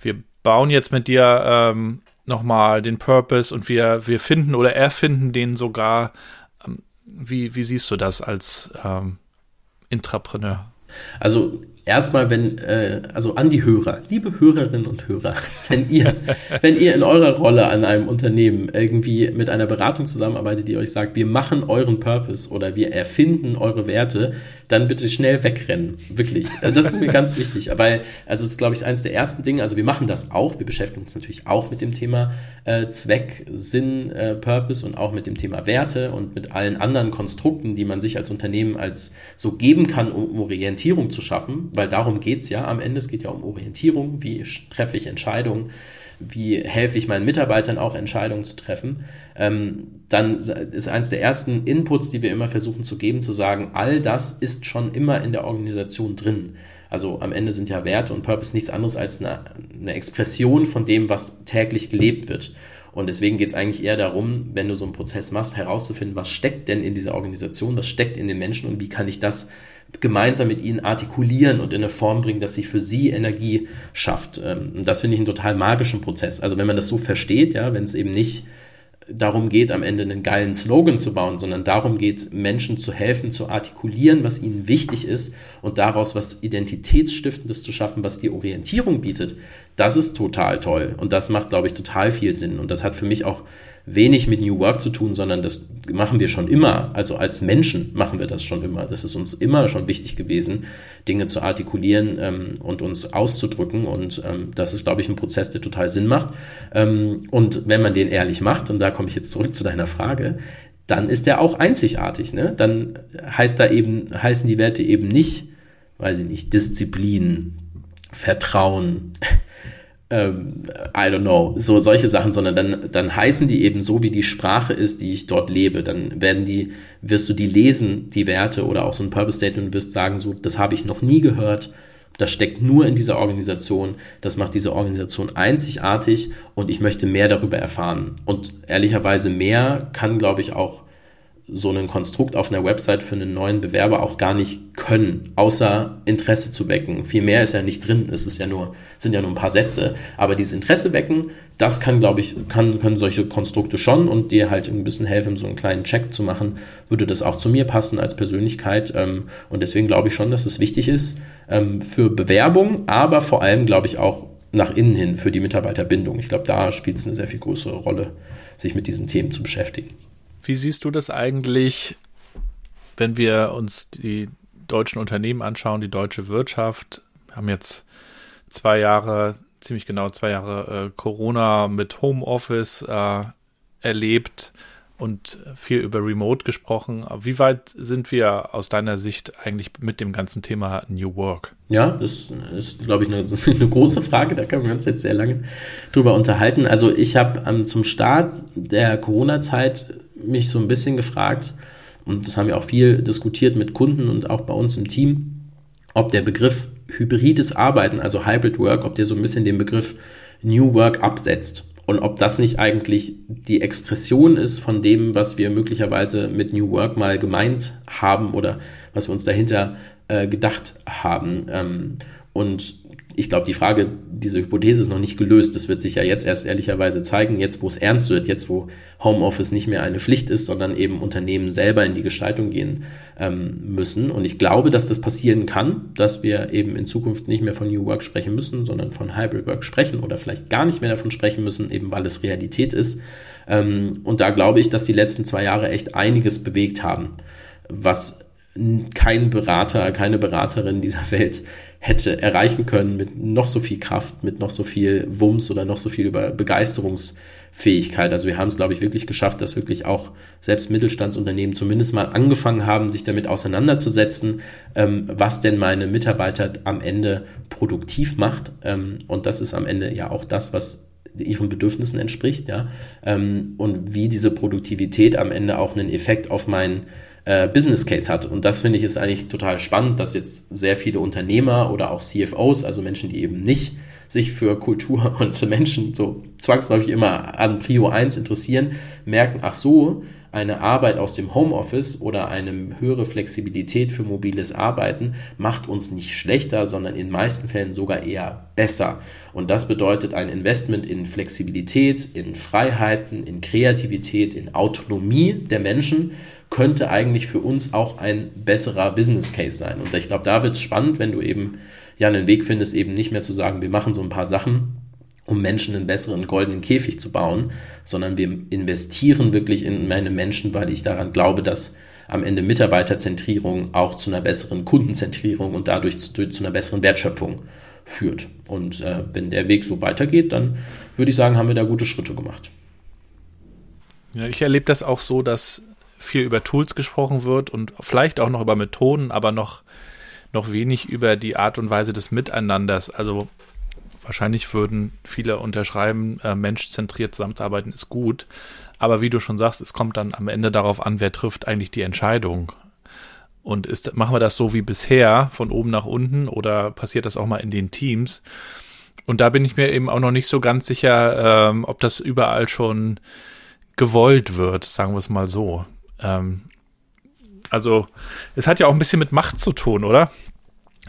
wir bauen jetzt mit dir ähm, nochmal den Purpose und wir, wir finden oder erfinden den sogar. Ähm, wie, wie siehst du das als ähm, Intrapreneur? Also erstmal, wenn, äh, also an die Hörer, liebe Hörerinnen und Hörer, [laughs] wenn ihr, wenn ihr in eurer Rolle an einem Unternehmen irgendwie mit einer Beratung zusammenarbeitet, die euch sagt, wir machen euren Purpose oder wir erfinden eure Werte, dann bitte schnell wegrennen. Wirklich. Also das ist mir ganz wichtig. Weil, also es ist, glaube ich, eines der ersten Dinge, also wir machen das auch, wir beschäftigen uns natürlich auch mit dem Thema äh, Zweck, Sinn, äh, Purpose und auch mit dem Thema Werte und mit allen anderen Konstrukten, die man sich als Unternehmen als so geben kann, um Orientierung zu schaffen, weil darum geht's ja am Ende. Es geht ja um Orientierung, wie treffe ich Entscheidungen, wie helfe ich meinen Mitarbeitern auch Entscheidungen zu treffen, ähm, dann ist eines der ersten Inputs, die wir immer versuchen zu geben, zu sagen, all das ist schon immer in der Organisation drin. Also am Ende sind ja Werte und Purpose nichts anderes als eine, eine Expression von dem, was täglich gelebt wird. Und deswegen geht es eigentlich eher darum, wenn du so einen Prozess machst, herauszufinden, was steckt denn in dieser Organisation, was steckt in den Menschen und wie kann ich das gemeinsam mit ihnen artikulieren und in eine Form bringen, dass sie für sie Energie schafft. Ähm, und das finde ich einen total magischen Prozess. Also wenn man das so versteht, ja, wenn es eben nicht darum geht, am Ende einen geilen Slogan zu bauen, sondern darum geht, Menschen zu helfen, zu artikulieren, was ihnen wichtig ist und daraus was Identitätsstiftendes zu schaffen, was die Orientierung bietet, das ist total toll. Und das macht, glaube ich, total viel Sinn. Und das hat für mich auch wenig mit New Work zu tun, sondern das machen wir schon immer. Also als Menschen machen wir das schon immer. Das ist uns immer schon wichtig gewesen, Dinge zu artikulieren ähm, und uns auszudrücken. Und ähm, das ist, glaube ich, ein Prozess, der total Sinn macht. Ähm, und wenn man den ehrlich macht, und da komme ich jetzt zurück zu deiner Frage, dann ist der auch einzigartig. Ne? Dann heißt da eben, heißen die Werte eben nicht, weiß ich nicht, Disziplin, Vertrauen, ähm, I don't know, so solche Sachen, sondern dann, dann heißen die eben so, wie die Sprache ist, die ich dort lebe. Dann werden die, wirst du die lesen, die Werte oder auch so ein Purpose Statement und wirst sagen, so, das habe ich noch nie gehört. Das steckt nur in dieser Organisation. Das macht diese Organisation einzigartig und ich möchte mehr darüber erfahren. Und ehrlicherweise mehr kann, glaube ich, auch so ein Konstrukt auf einer Website für einen neuen Bewerber auch gar nicht können, außer Interesse zu wecken. Viel mehr ist ja nicht drin, es ist ja nur, sind ja nur ein paar Sätze. Aber dieses Interesse wecken, das kann, glaube ich, kann, können solche Konstrukte schon und dir halt ein bisschen helfen, so einen kleinen Check zu machen, würde das auch zu mir passen als Persönlichkeit. Ähm, und deswegen glaube ich schon, dass es wichtig ist ähm, für Bewerbung, aber vor allem, glaube ich, auch nach innen hin für die Mitarbeiterbindung. Ich glaube, da spielt es eine sehr viel größere Rolle, sich mit diesen Themen zu beschäftigen. Wie siehst du das eigentlich, wenn wir uns die deutschen Unternehmen anschauen, die deutsche Wirtschaft? Wir haben jetzt zwei Jahre, ziemlich genau zwei Jahre äh, Corona mit Homeoffice äh, erlebt und viel über Remote gesprochen. Wie weit sind wir aus deiner Sicht eigentlich mit dem ganzen Thema New Work? Ja, das ist, glaube ich, eine, [laughs] eine, große Frage. Da können wir uns jetzt sehr lange drüber unterhalten. Also ich habe ähm, zum Start der Corona-Zeit mich so ein bisschen gefragt, und das haben wir auch viel diskutiert mit Kunden und auch bei uns im Team, ob der Begriff hybrides Arbeiten, also Hybrid Work, ob der so ein bisschen den Begriff New Work absetzt und ob das nicht eigentlich die Expression ist von dem, was wir möglicherweise mit New Work mal gemeint haben oder was wir uns dahinter äh, gedacht haben. Ähm, und ich glaube, die Frage, diese Hypothese ist noch nicht gelöst. Das wird sich ja jetzt erst ehrlicherweise zeigen, jetzt wo es ernst wird, jetzt wo Homeoffice nicht mehr eine Pflicht ist, sondern eben Unternehmen selber in die Gestaltung gehen ähm, müssen. Und ich glaube, dass das passieren kann, dass wir eben in Zukunft nicht mehr von New Work sprechen müssen, sondern von Hybrid Work sprechen oder vielleicht gar nicht mehr davon sprechen müssen, eben weil es Realität ist. Ähm, und da glaube ich, dass die letzten zwei Jahre echt einiges bewegt haben, was kein Berater, keine Beraterin dieser Welt hätte erreichen können mit noch so viel Kraft, mit noch so viel Wumms oder noch so viel über Begeisterungsfähigkeit. Also wir haben es, glaube ich, wirklich geschafft, dass wirklich auch selbst Mittelstandsunternehmen zumindest mal angefangen haben, sich damit auseinanderzusetzen, ähm, was denn meine Mitarbeiter am Ende produktiv macht. Ähm, und das ist am Ende ja auch das, was ihren Bedürfnissen entspricht, ja. Ähm, und wie diese Produktivität am Ende auch einen Effekt auf meinen äh, Business Case hat. Und das finde ich ist eigentlich total spannend, dass jetzt sehr viele Unternehmer oder auch CFOs, also Menschen, die eben nicht sich für Kultur [laughs] und Menschen so zwangsläufig immer an Prio 1 interessieren, merken, ach so, eine Arbeit aus dem Homeoffice oder eine höhere Flexibilität für mobiles Arbeiten macht uns nicht schlechter, sondern in meisten Fällen sogar eher besser. Und das bedeutet ein Investment in Flexibilität, in Freiheiten, in Kreativität, in Autonomie der Menschen, könnte eigentlich für uns auch ein besserer Business Case sein. Und ich glaube, da wird es spannend, wenn du eben ja einen Weg findest, eben nicht mehr zu sagen, wir machen so ein paar Sachen, um Menschen einen besseren goldenen Käfig zu bauen, sondern wir investieren wirklich in meine Menschen, weil ich daran glaube, dass am Ende Mitarbeiterzentrierung auch zu einer besseren Kundenzentrierung und dadurch zu, zu einer besseren Wertschöpfung führt. Und äh, wenn der Weg so weitergeht, dann würde ich sagen, haben wir da gute Schritte gemacht. Ja, ich erlebe das auch so, dass viel über Tools gesprochen wird und vielleicht auch noch über Methoden, aber noch, noch wenig über die Art und Weise des Miteinanders. Also wahrscheinlich würden viele unterschreiben, äh, menschzentriert zusammenzuarbeiten ist gut. Aber wie du schon sagst, es kommt dann am Ende darauf an, wer trifft eigentlich die Entscheidung. Und ist, machen wir das so wie bisher, von oben nach unten, oder passiert das auch mal in den Teams? Und da bin ich mir eben auch noch nicht so ganz sicher, ähm, ob das überall schon gewollt wird, sagen wir es mal so. Ähm, also, es hat ja auch ein bisschen mit Macht zu tun, oder?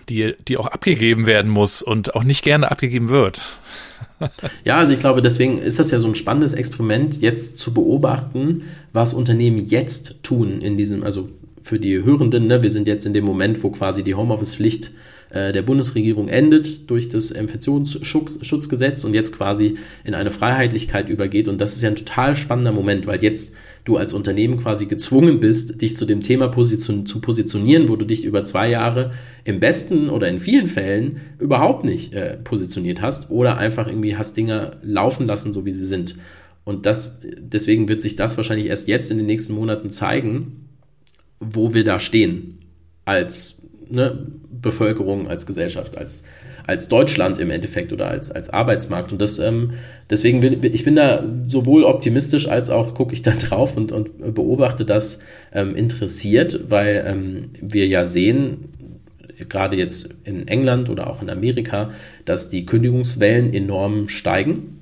Die, die auch abgegeben werden muss und auch nicht gerne abgegeben wird. [laughs] Ja, also ich glaube, deswegen ist das ja so ein spannendes Experiment, jetzt zu beobachten, was Unternehmen jetzt tun in diesem, also für die Hörenden, ne, wir sind jetzt in dem Moment, wo quasi die Homeoffice-Pflicht äh, der Bundesregierung endet durch das Infektionsschutzgesetz und jetzt quasi in eine Freiheitlichkeit übergeht. Und das ist ja ein total spannender Moment, weil jetzt du als Unternehmen quasi gezwungen bist, dich zu dem Thema position zu positionieren, wo du dich über zwei Jahre im besten oder in vielen Fällen überhaupt nicht äh, positioniert hast oder einfach irgendwie hast Dinge laufen lassen, so wie sie sind. Und das, deswegen wird sich das wahrscheinlich erst jetzt in den nächsten Monaten zeigen, wo wir da stehen als ne, Bevölkerung, als Gesellschaft, als, als Deutschland im Endeffekt oder als, als Arbeitsmarkt. Und das, ähm, deswegen bin ich bin da sowohl optimistisch als auch gucke ich da [laughs] drauf und, und beobachte das ähm, interessiert, weil ähm, wir ja sehen, gerade jetzt in England oder auch in Amerika, dass die Kündigungswellen enorm steigen.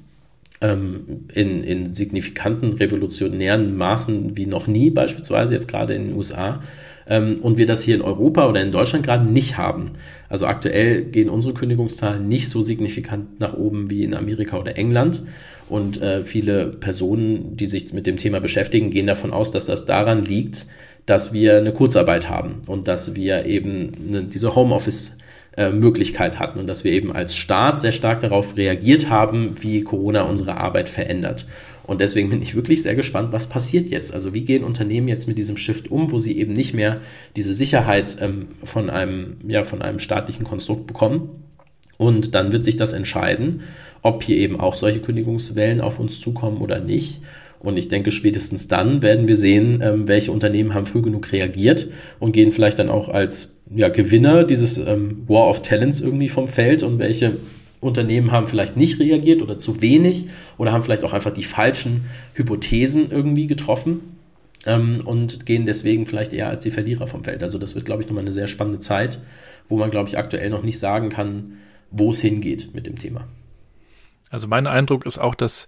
Ähm, in, in signifikanten revolutionären Maßen wie noch nie, beispielsweise jetzt gerade in den USA ähm, und wir das hier in Europa oder in Deutschland gerade nicht haben. Also aktuell gehen unsere Kündigungszahlen nicht so signifikant nach oben wie in Amerika oder England. Und äh, viele Personen, die sich mit dem Thema beschäftigen, gehen davon aus, dass das daran liegt, dass wir eine Kurzarbeit haben und dass wir eben eine, diese Homeoffice äh, Möglichkeit hatten und dass wir eben als Staat sehr stark darauf reagiert haben, wie Corona unsere Arbeit verändert. Und deswegen bin ich wirklich sehr gespannt, was passiert jetzt. Also wie gehen Unternehmen jetzt mit diesem Shift um, wo sie eben nicht mehr diese Sicherheit ähm, von, einem, ja, von einem staatlichen Konstrukt bekommen. Und dann wird sich das entscheiden, ob hier eben auch solche Kündigungswellen auf uns zukommen oder nicht. Und ich denke, spätestens dann werden wir sehen, ähm, welche Unternehmen haben früh genug reagiert und gehen vielleicht dann auch als ja, Gewinner dieses ähm, War of Talents irgendwie vom Feld und welche Unternehmen haben vielleicht nicht reagiert oder zu wenig oder haben vielleicht auch einfach die falschen Hypothesen irgendwie getroffen ähm, und gehen deswegen vielleicht eher als die Verlierer vom Feld. Also das wird, glaube ich, nochmal eine sehr spannende Zeit, wo man, glaube ich, aktuell noch nicht sagen kann, wo es hingeht mit dem Thema. Also mein Eindruck ist auch, dass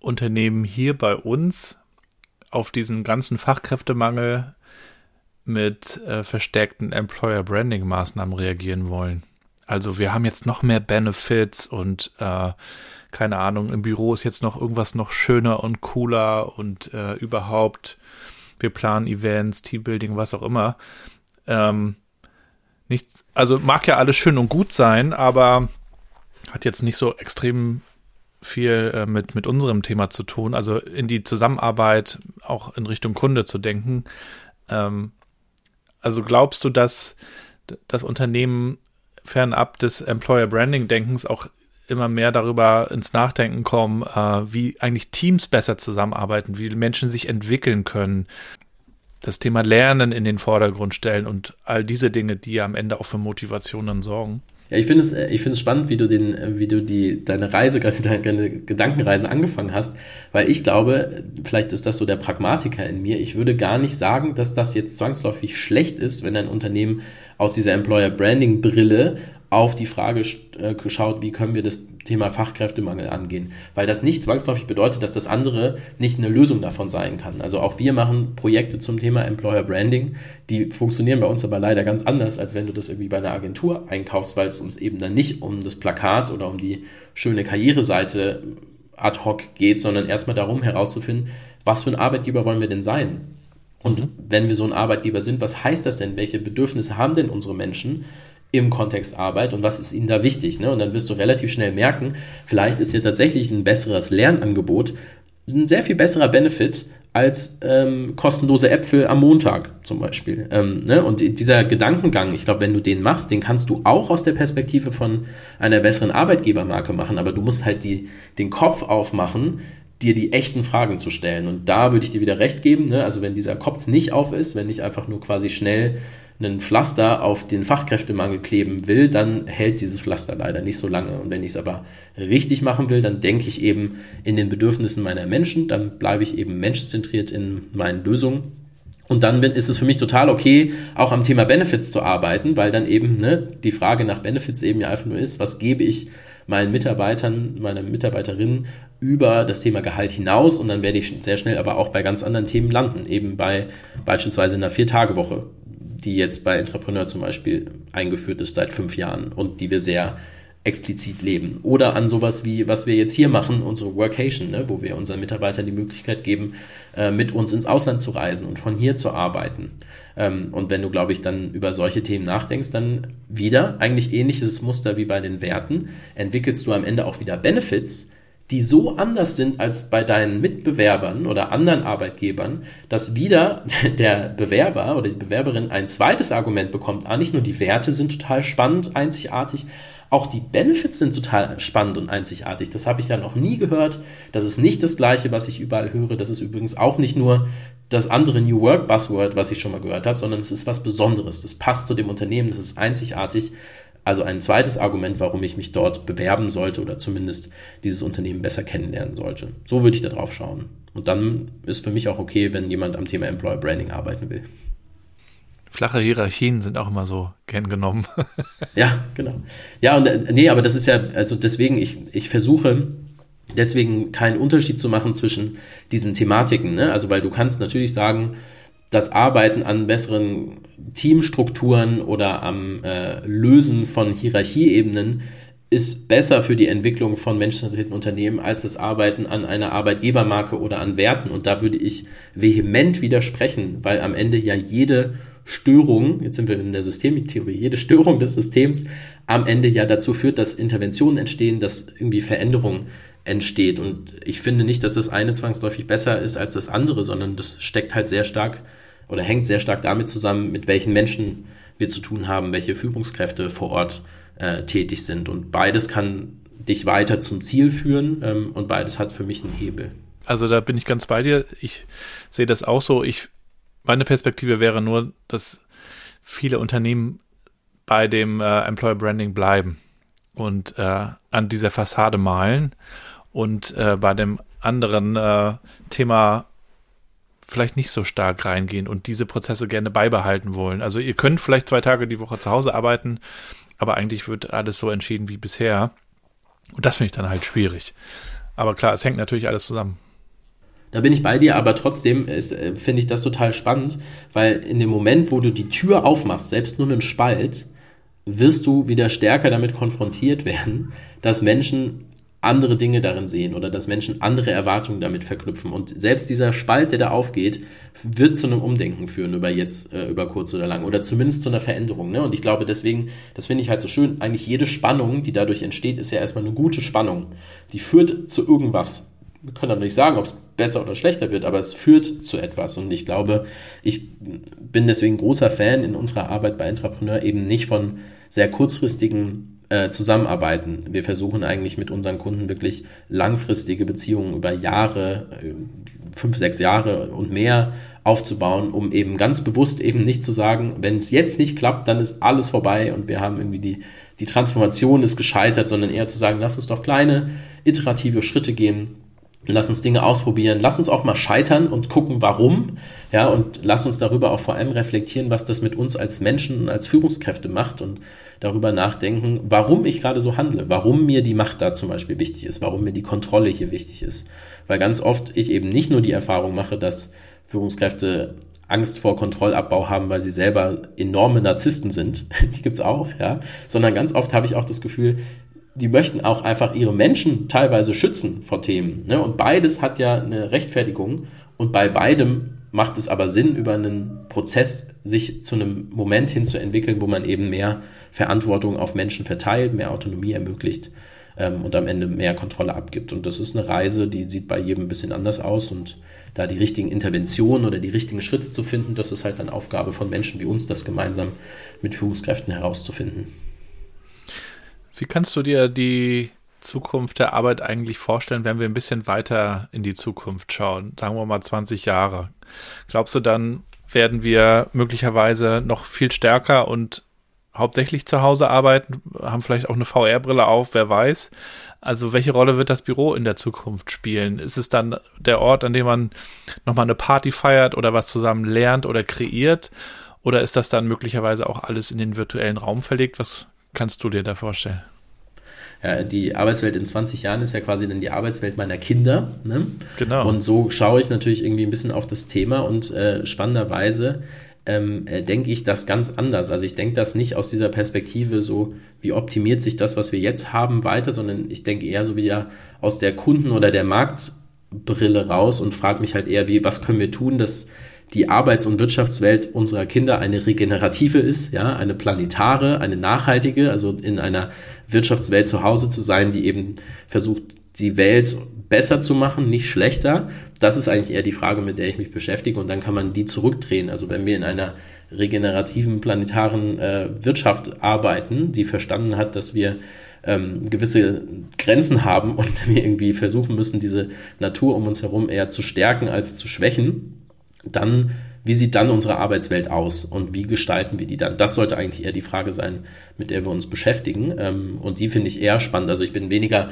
Unternehmen hier bei uns auf diesen ganzen Fachkräftemangel mit äh, verstärkten Employer Branding Maßnahmen reagieren wollen. Also wir haben jetzt noch mehr Benefits und äh, keine Ahnung, im Büro ist jetzt noch irgendwas noch schöner und cooler und äh, überhaupt, wir planen Events, Teambuilding, was auch immer. Ähm, nichts, also mag ja alles schön und gut sein, aber hat jetzt nicht so extrem viel äh, mit, mit unserem Thema zu tun, also in die Zusammenarbeit auch in Richtung Kunde zu denken. Ähm, also glaubst du, dass das Unternehmen fernab des Employer Branding Denkens auch immer mehr darüber ins Nachdenken kommen, äh, wie eigentlich Teams besser zusammenarbeiten, wie Menschen sich entwickeln können, das Thema Lernen in den Vordergrund stellen und all diese Dinge, die ja am Ende auch für Motivationen sorgen. Ja, ich finde es, ich finde es spannend, wie du den, wie du die, deine Reise, [laughs] deine Gedankenreise angefangen hast, weil ich glaube, vielleicht ist das so der Pragmatiker in mir. Ich würde gar nicht sagen, dass das jetzt zwangsläufig schlecht ist, wenn ein Unternehmen aus dieser Employer Branding Brille auf die Frage äh, geschaut, wie können wir das Thema Fachkräftemangel angehen. Weil das nicht zwangsläufig bedeutet, dass das andere nicht eine Lösung davon sein kann. Also auch wir machen Projekte zum Thema Employer Branding, die funktionieren bei uns aber leider ganz anders, als wenn du das irgendwie bei einer Agentur einkaufst, weil es uns eben dann nicht um das Plakat oder um die schöne Karriereseite ad hoc geht, sondern erstmal darum herauszufinden, was für ein Arbeitgeber wollen wir denn sein? Und mhm. wenn wir so ein Arbeitgeber sind, was heißt das denn? Welche Bedürfnisse haben denn unsere Menschen? Im Kontext Arbeit und was ist ihnen da wichtig. Ne? Und dann wirst du relativ schnell merken, vielleicht ist hier tatsächlich ein besseres Lernangebot ein sehr viel besserer Benefit als ähm, kostenlose Äpfel am Montag zum Beispiel. Ähm, ne? Und dieser Gedankengang, ich glaube, wenn du den machst, den kannst du auch aus der Perspektive von einer besseren Arbeitgebermarke machen, aber du musst halt die, den Kopf aufmachen, dir die echten Fragen zu stellen. Und da würde ich dir wieder recht geben. Ne? Also wenn dieser Kopf nicht auf ist, wenn ich einfach nur quasi schnell ein Pflaster auf den Fachkräftemangel kleben will, dann hält dieses Pflaster leider nicht so lange. Und wenn ich es aber richtig machen will, dann denke ich eben in den Bedürfnissen meiner Menschen, dann bleibe ich eben menschzentriert in meinen Lösungen. Und dann ist es für mich total okay, auch am Thema Benefits zu arbeiten, weil dann eben ne, die Frage nach Benefits eben ja einfach nur ist, was gebe ich meinen Mitarbeitern, meiner Mitarbeiterin über das Thema Gehalt hinaus und dann werde ich sehr schnell aber auch bei ganz anderen Themen landen, eben bei beispielsweise einer Vier-Tage-Woche die jetzt bei Entrepreneur zum Beispiel eingeführt ist seit fünf Jahren und die wir sehr explizit leben. Oder an sowas wie, was wir jetzt hier machen, unsere Workation, ne, wo wir unseren Mitarbeitern die Möglichkeit geben, äh, mit uns ins Ausland zu reisen und von hier zu arbeiten. Ähm, und wenn du, glaube ich, dann über solche Themen nachdenkst, dann wieder eigentlich ähnliches Muster wie bei den Werten, entwickelst du am Ende auch wieder Benefits, die so anders sind als bei deinen Mitbewerbern oder anderen Arbeitgebern, dass wieder [laughs] der Bewerber oder die Bewerberin ein zweites Argument bekommt. Ah, nicht nur die Werte sind total spannend, einzigartig, auch die Benefits sind total spannend und einzigartig. Das habe ich ja noch nie gehört. Das ist nicht das Gleiche, was ich überall höre. Das ist übrigens auch nicht nur das andere New Work Buzzword, was ich schon mal gehört habe, sondern es ist was Besonderes. Das passt zu dem Unternehmen, das ist einzigartig. Also ein zweites Argument, warum ich mich dort bewerben sollte oder zumindest dieses Unternehmen besser kennenlernen sollte. So würde ich da drauf schauen. Und dann ist für mich auch okay, wenn jemand am Thema Employer Branding arbeiten will. Flache Hierarchien sind auch immer so gern genommen. [laughs] ja, genau. Ja, und äh, nee, aber das ist ja, also deswegen, ich, ich versuche deswegen keinen Unterschied zu machen zwischen diesen Thematiken. Ne? Also, weil du kannst natürlich sagen, das Arbeiten an besseren Teamstrukturen oder am äh, Lösen von Hierarchieebenen ist besser für die Entwicklung von menschenzentrierten Unternehmen als das Arbeiten an einer Arbeitgebermarke oder an Werten. Und da würde ich vehement widersprechen, weil am Ende ja jede Störung, jetzt sind wir in der Systemiktheorie, jede Störung des Systems am Ende ja dazu führt, dass Interventionen entstehen, dass irgendwie Veränderung entsteht. Und ich finde nicht, dass das eine zwangsläufig besser ist als das andere, sondern das steckt halt sehr stark oder hängt sehr stark damit zusammen, mit welchen Menschen wir zu tun haben, welche Führungskräfte vor Ort äh, tätig sind. Und beides kann dich weiter zum Ziel führen ähm, und beides hat für mich einen Hebel. Also da bin ich ganz bei dir. Ich sehe das auch so. Ich, meine Perspektive wäre nur, dass viele Unternehmen bei dem äh, Employer Branding bleiben und äh, an dieser Fassade malen und äh, bei dem anderen äh, Thema vielleicht nicht so stark reingehen und diese Prozesse gerne beibehalten wollen. Also ihr könnt vielleicht zwei Tage die Woche zu Hause arbeiten, aber eigentlich wird alles so entschieden wie bisher. Und das finde ich dann halt schwierig. Aber klar, es hängt natürlich alles zusammen. Da bin ich bei dir, aber trotzdem äh, finde ich das total spannend, weil in dem Moment, wo du die Tür aufmachst, selbst nur einen Spalt, wirst du wieder stärker damit konfrontiert [laughs] werden, dass Menschen andere Dinge darin sehen oder dass Menschen andere Erwartungen damit verknüpfen. Und selbst dieser Spalt, der da aufgeht, wird zu einem Umdenken führen über jetzt, äh, über kurz oder lang oder zumindest zu einer Veränderung. Ne? Und ich glaube deswegen, das finde ich halt so schön, eigentlich jede Spannung, die dadurch entsteht, ist ja erstmal eine gute Spannung. Die führt zu irgendwas. Wir können dann nicht sagen, ob es besser oder schlechter wird, aber es führt zu etwas. Und ich glaube, ich bin deswegen großer Fan in unserer Arbeit bei Entrepreneur eben nicht von sehr kurzfristigen äh, zusammenarbeiten. Wir versuchen eigentlich mit unseren Kunden wirklich langfristige Beziehungen über Jahre, äh, fünf, sechs Jahre und mehr aufzubauen, um eben ganz bewusst eben nicht zu sagen, wenn es jetzt nicht klappt, dann ist alles vorbei und wir haben irgendwie die, die Transformation ist gescheitert, sondern eher zu sagen, lass uns doch kleine, iterative Schritte gehen, lass uns Dinge ausprobieren, lass uns auch mal scheitern und gucken, warum, ja, und lass uns darüber auch vor allem reflektieren, was das mit uns als Menschen und als Führungskräfte macht und darüber nachdenken, warum ich gerade so handle, warum mir die Macht da zum Beispiel wichtig ist, warum mir die Kontrolle hier wichtig ist. Weil ganz oft ich eben nicht nur die Erfahrung mache, dass Führungskräfte Angst vor Kontrollabbau haben, weil sie selber enorme Narzissten sind, [laughs] die gibt's auch, ja, sondern ganz oft habe ich auch das Gefühl, die möchten auch einfach ihre Menschen teilweise schützen vor Themen. Ne? Und beides hat ja eine Rechtfertigung und bei beidem macht es aber Sinn, über einen Prozess sich zu einem Moment hin zu entwickeln, wo man eben mehr Verantwortung auf Menschen verteilt, mehr Autonomie ermöglicht ähm, und am Ende mehr Kontrolle abgibt. Und das ist eine Reise, die sieht bei jedem ein bisschen anders aus und da die richtigen Interventionen oder die richtigen Schritte zu finden, das ist halt dann Aufgabe von Menschen wie uns, das gemeinsam mit Führungskräften herauszufinden. Wie kannst du dir die Zukunft der Arbeit eigentlich vorstellen, wenn wir ein bisschen weiter in die Zukunft schauen? Sagen wir mal 20 Jahre. Glaubst du, dann werden wir möglicherweise noch viel stärker und hauptsächlich zu Hause arbeiten, haben vielleicht auch eine VR-Brille auf, wer weiß. Also welche Rolle wird das Büro in der Zukunft spielen? Ist es dann der Ort, an dem man nochmal eine Party feiert oder was zusammen lernt oder kreiert? Oder ist das dann möglicherweise auch alles in den virtuellen Raum verlegt? Was kannst du dir da vorstellen? Ja, die Arbeitswelt in 20 Jahren ist ja quasi dann die Arbeitswelt meiner Kinder. Ne? Genau. Und so schaue ich natürlich irgendwie ein bisschen auf das Thema und äh, spannenderweise ähm, äh, denke ich das ganz anders. Also ich denke das nicht aus dieser Perspektive so, wie optimiert sich das, was wir jetzt haben, weiter, sondern ich denke eher so wieder aus der Kunden- oder der Marktbrille raus und frage mich halt eher, wie, was können wir tun, dass die Arbeits- und Wirtschaftswelt unserer Kinder eine regenerative ist, ja, eine planetare, eine nachhaltige, also in einer Wirtschaftswelt zu Hause zu sein, die eben versucht, die Welt besser zu machen, nicht schlechter. Das ist eigentlich eher die Frage, mit der ich mich beschäftige und dann kann man die zurückdrehen. Also wenn wir in einer regenerativen planetaren äh, Wirtschaft arbeiten, die verstanden hat, dass wir ähm, gewisse Grenzen haben und [laughs] wir irgendwie versuchen müssen, diese Natur um uns herum eher zu stärken als zu schwächen, dann wie sieht dann unsere Arbeitswelt aus und wie gestalten wir die dann? Das sollte eigentlich eher die Frage sein, mit der wir uns beschäftigen. Ähm, und die finde ich eher spannend. Also ich bin weniger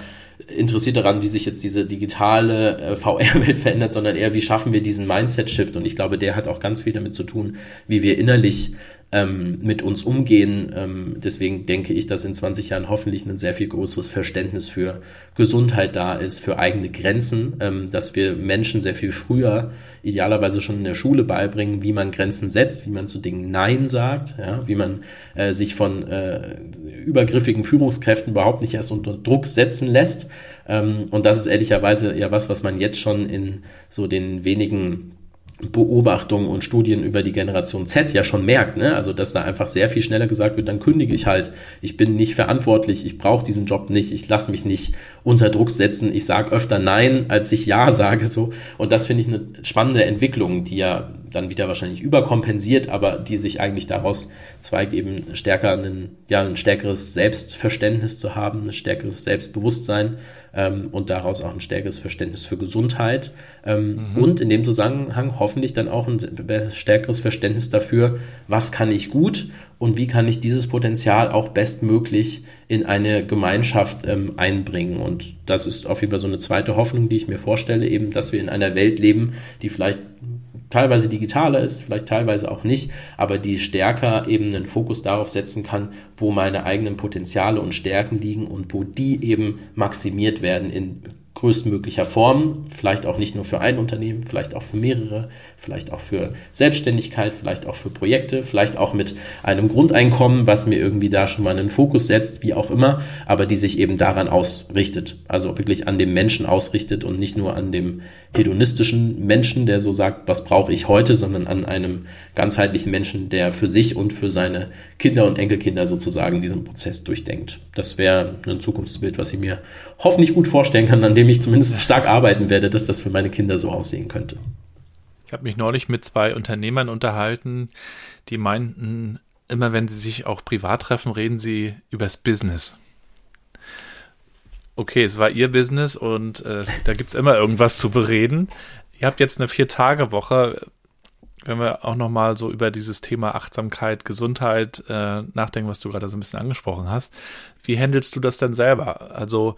interessiert daran, wie sich jetzt diese digitale äh, VR-Welt [laughs] verändert, sondern eher, wie schaffen wir diesen Mindset-Shift. Und ich glaube, der hat auch ganz viel damit zu tun, wie wir innerlich ähm, mit uns umgehen. Ähm, deswegen denke ich, dass in 20 Jahren hoffentlich ein sehr viel größeres Verständnis für Gesundheit da ist, für eigene Grenzen, ähm, dass wir Menschen sehr viel früher idealerweise schon in der Schule beibringen, wie man Grenzen setzt, wie man zu Dingen Nein sagt, ja, wie man äh, sich von äh, übergriffigen Führungskräften überhaupt nicht erst unter Druck setzen lässt. Ähm, und das ist ehrlicherweise ja was, was man jetzt schon in so den wenigen Beobachtungen und Studien über die Generation Z ja schon merkt, ne? Also dass da einfach sehr viel schneller gesagt wird, dann kündige ich halt, ich bin nicht verantwortlich, ich brauche diesen Job nicht, ich lasse mich nicht unter Druck setzen, ich sage öfter Nein, als ich Ja [laughs] sage so. Und das finde ich eine spannende Entwicklung, die ja dann wieder wahrscheinlich überkompensiert, aber die sich eigentlich daraus zweigt, eben stärker ein, ja, ein stärkeres Selbstverständnis zu haben, ein stärkeres Selbstbewusstsein ähm, und daraus auch ein stärkeres Verständnis für Gesundheit ähm, mhm. und in dem Zusammenhang hoffentlich dann auch ein stärkeres Verständnis dafür, was kann ich gut und wie kann ich dieses Potenzial auch bestmöglich in eine Gemeinschaft ähm, einbringen. Und das ist auf jeden Fall so eine zweite Hoffnung, die ich mir vorstelle, eben, dass wir in einer Welt leben, die vielleicht teilweise digitaler ist, vielleicht teilweise auch nicht, aber die stärker eben einen Fokus darauf setzen kann, wo meine eigenen Potenziale und Stärken liegen und wo die eben maximiert werden in größtmöglicher Form, vielleicht auch nicht nur für ein Unternehmen, vielleicht auch für mehrere, vielleicht auch für Selbstständigkeit, vielleicht auch für Projekte, vielleicht auch mit einem Grundeinkommen, was mir irgendwie da schon mal einen Fokus setzt, wie auch immer, aber die sich eben daran ausrichtet, also wirklich an dem Menschen ausrichtet und nicht nur an dem hedonistischen Menschen, der so sagt, was brauche ich heute, sondern an einem ganzheitlichen Menschen, der für sich und für seine Kinder und Enkelkinder sozusagen diesen Prozess durchdenkt. Das wäre ein Zukunftsbild, was ich mir hoffentlich gut vorstellen kann, an dem ich zumindest stark arbeiten werde, dass das für meine Kinder so aussehen könnte. Ich habe mich neulich mit zwei Unternehmern unterhalten, die meinten, immer wenn sie sich auch privat treffen, reden sie übers Business okay, es war ihr Business und äh, da gibt es immer irgendwas zu bereden. Ihr habt jetzt eine Vier-Tage-Woche. Wenn wir auch nochmal so über dieses Thema Achtsamkeit, Gesundheit äh, nachdenken, was du gerade so ein bisschen angesprochen hast. Wie handelst du das denn selber? Also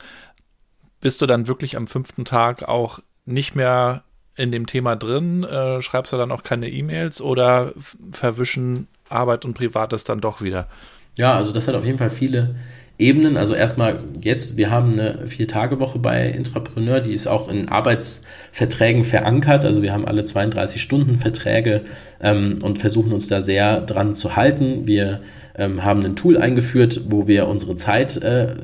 bist du dann wirklich am fünften Tag auch nicht mehr in dem Thema drin? Äh, schreibst du dann auch keine E-Mails oder verwischen Arbeit und Privates dann doch wieder? Ja, also das hat auf jeden Fall viele Ebenen. Also erstmal jetzt, wir haben eine Vier-Tage-Woche bei Intrapreneur, die ist auch in Arbeitsverträgen verankert. Also wir haben alle 32 Stunden Verträge ähm, und versuchen uns da sehr dran zu halten. Wir ähm, haben ein Tool eingeführt, wo wir unsere Zeit äh,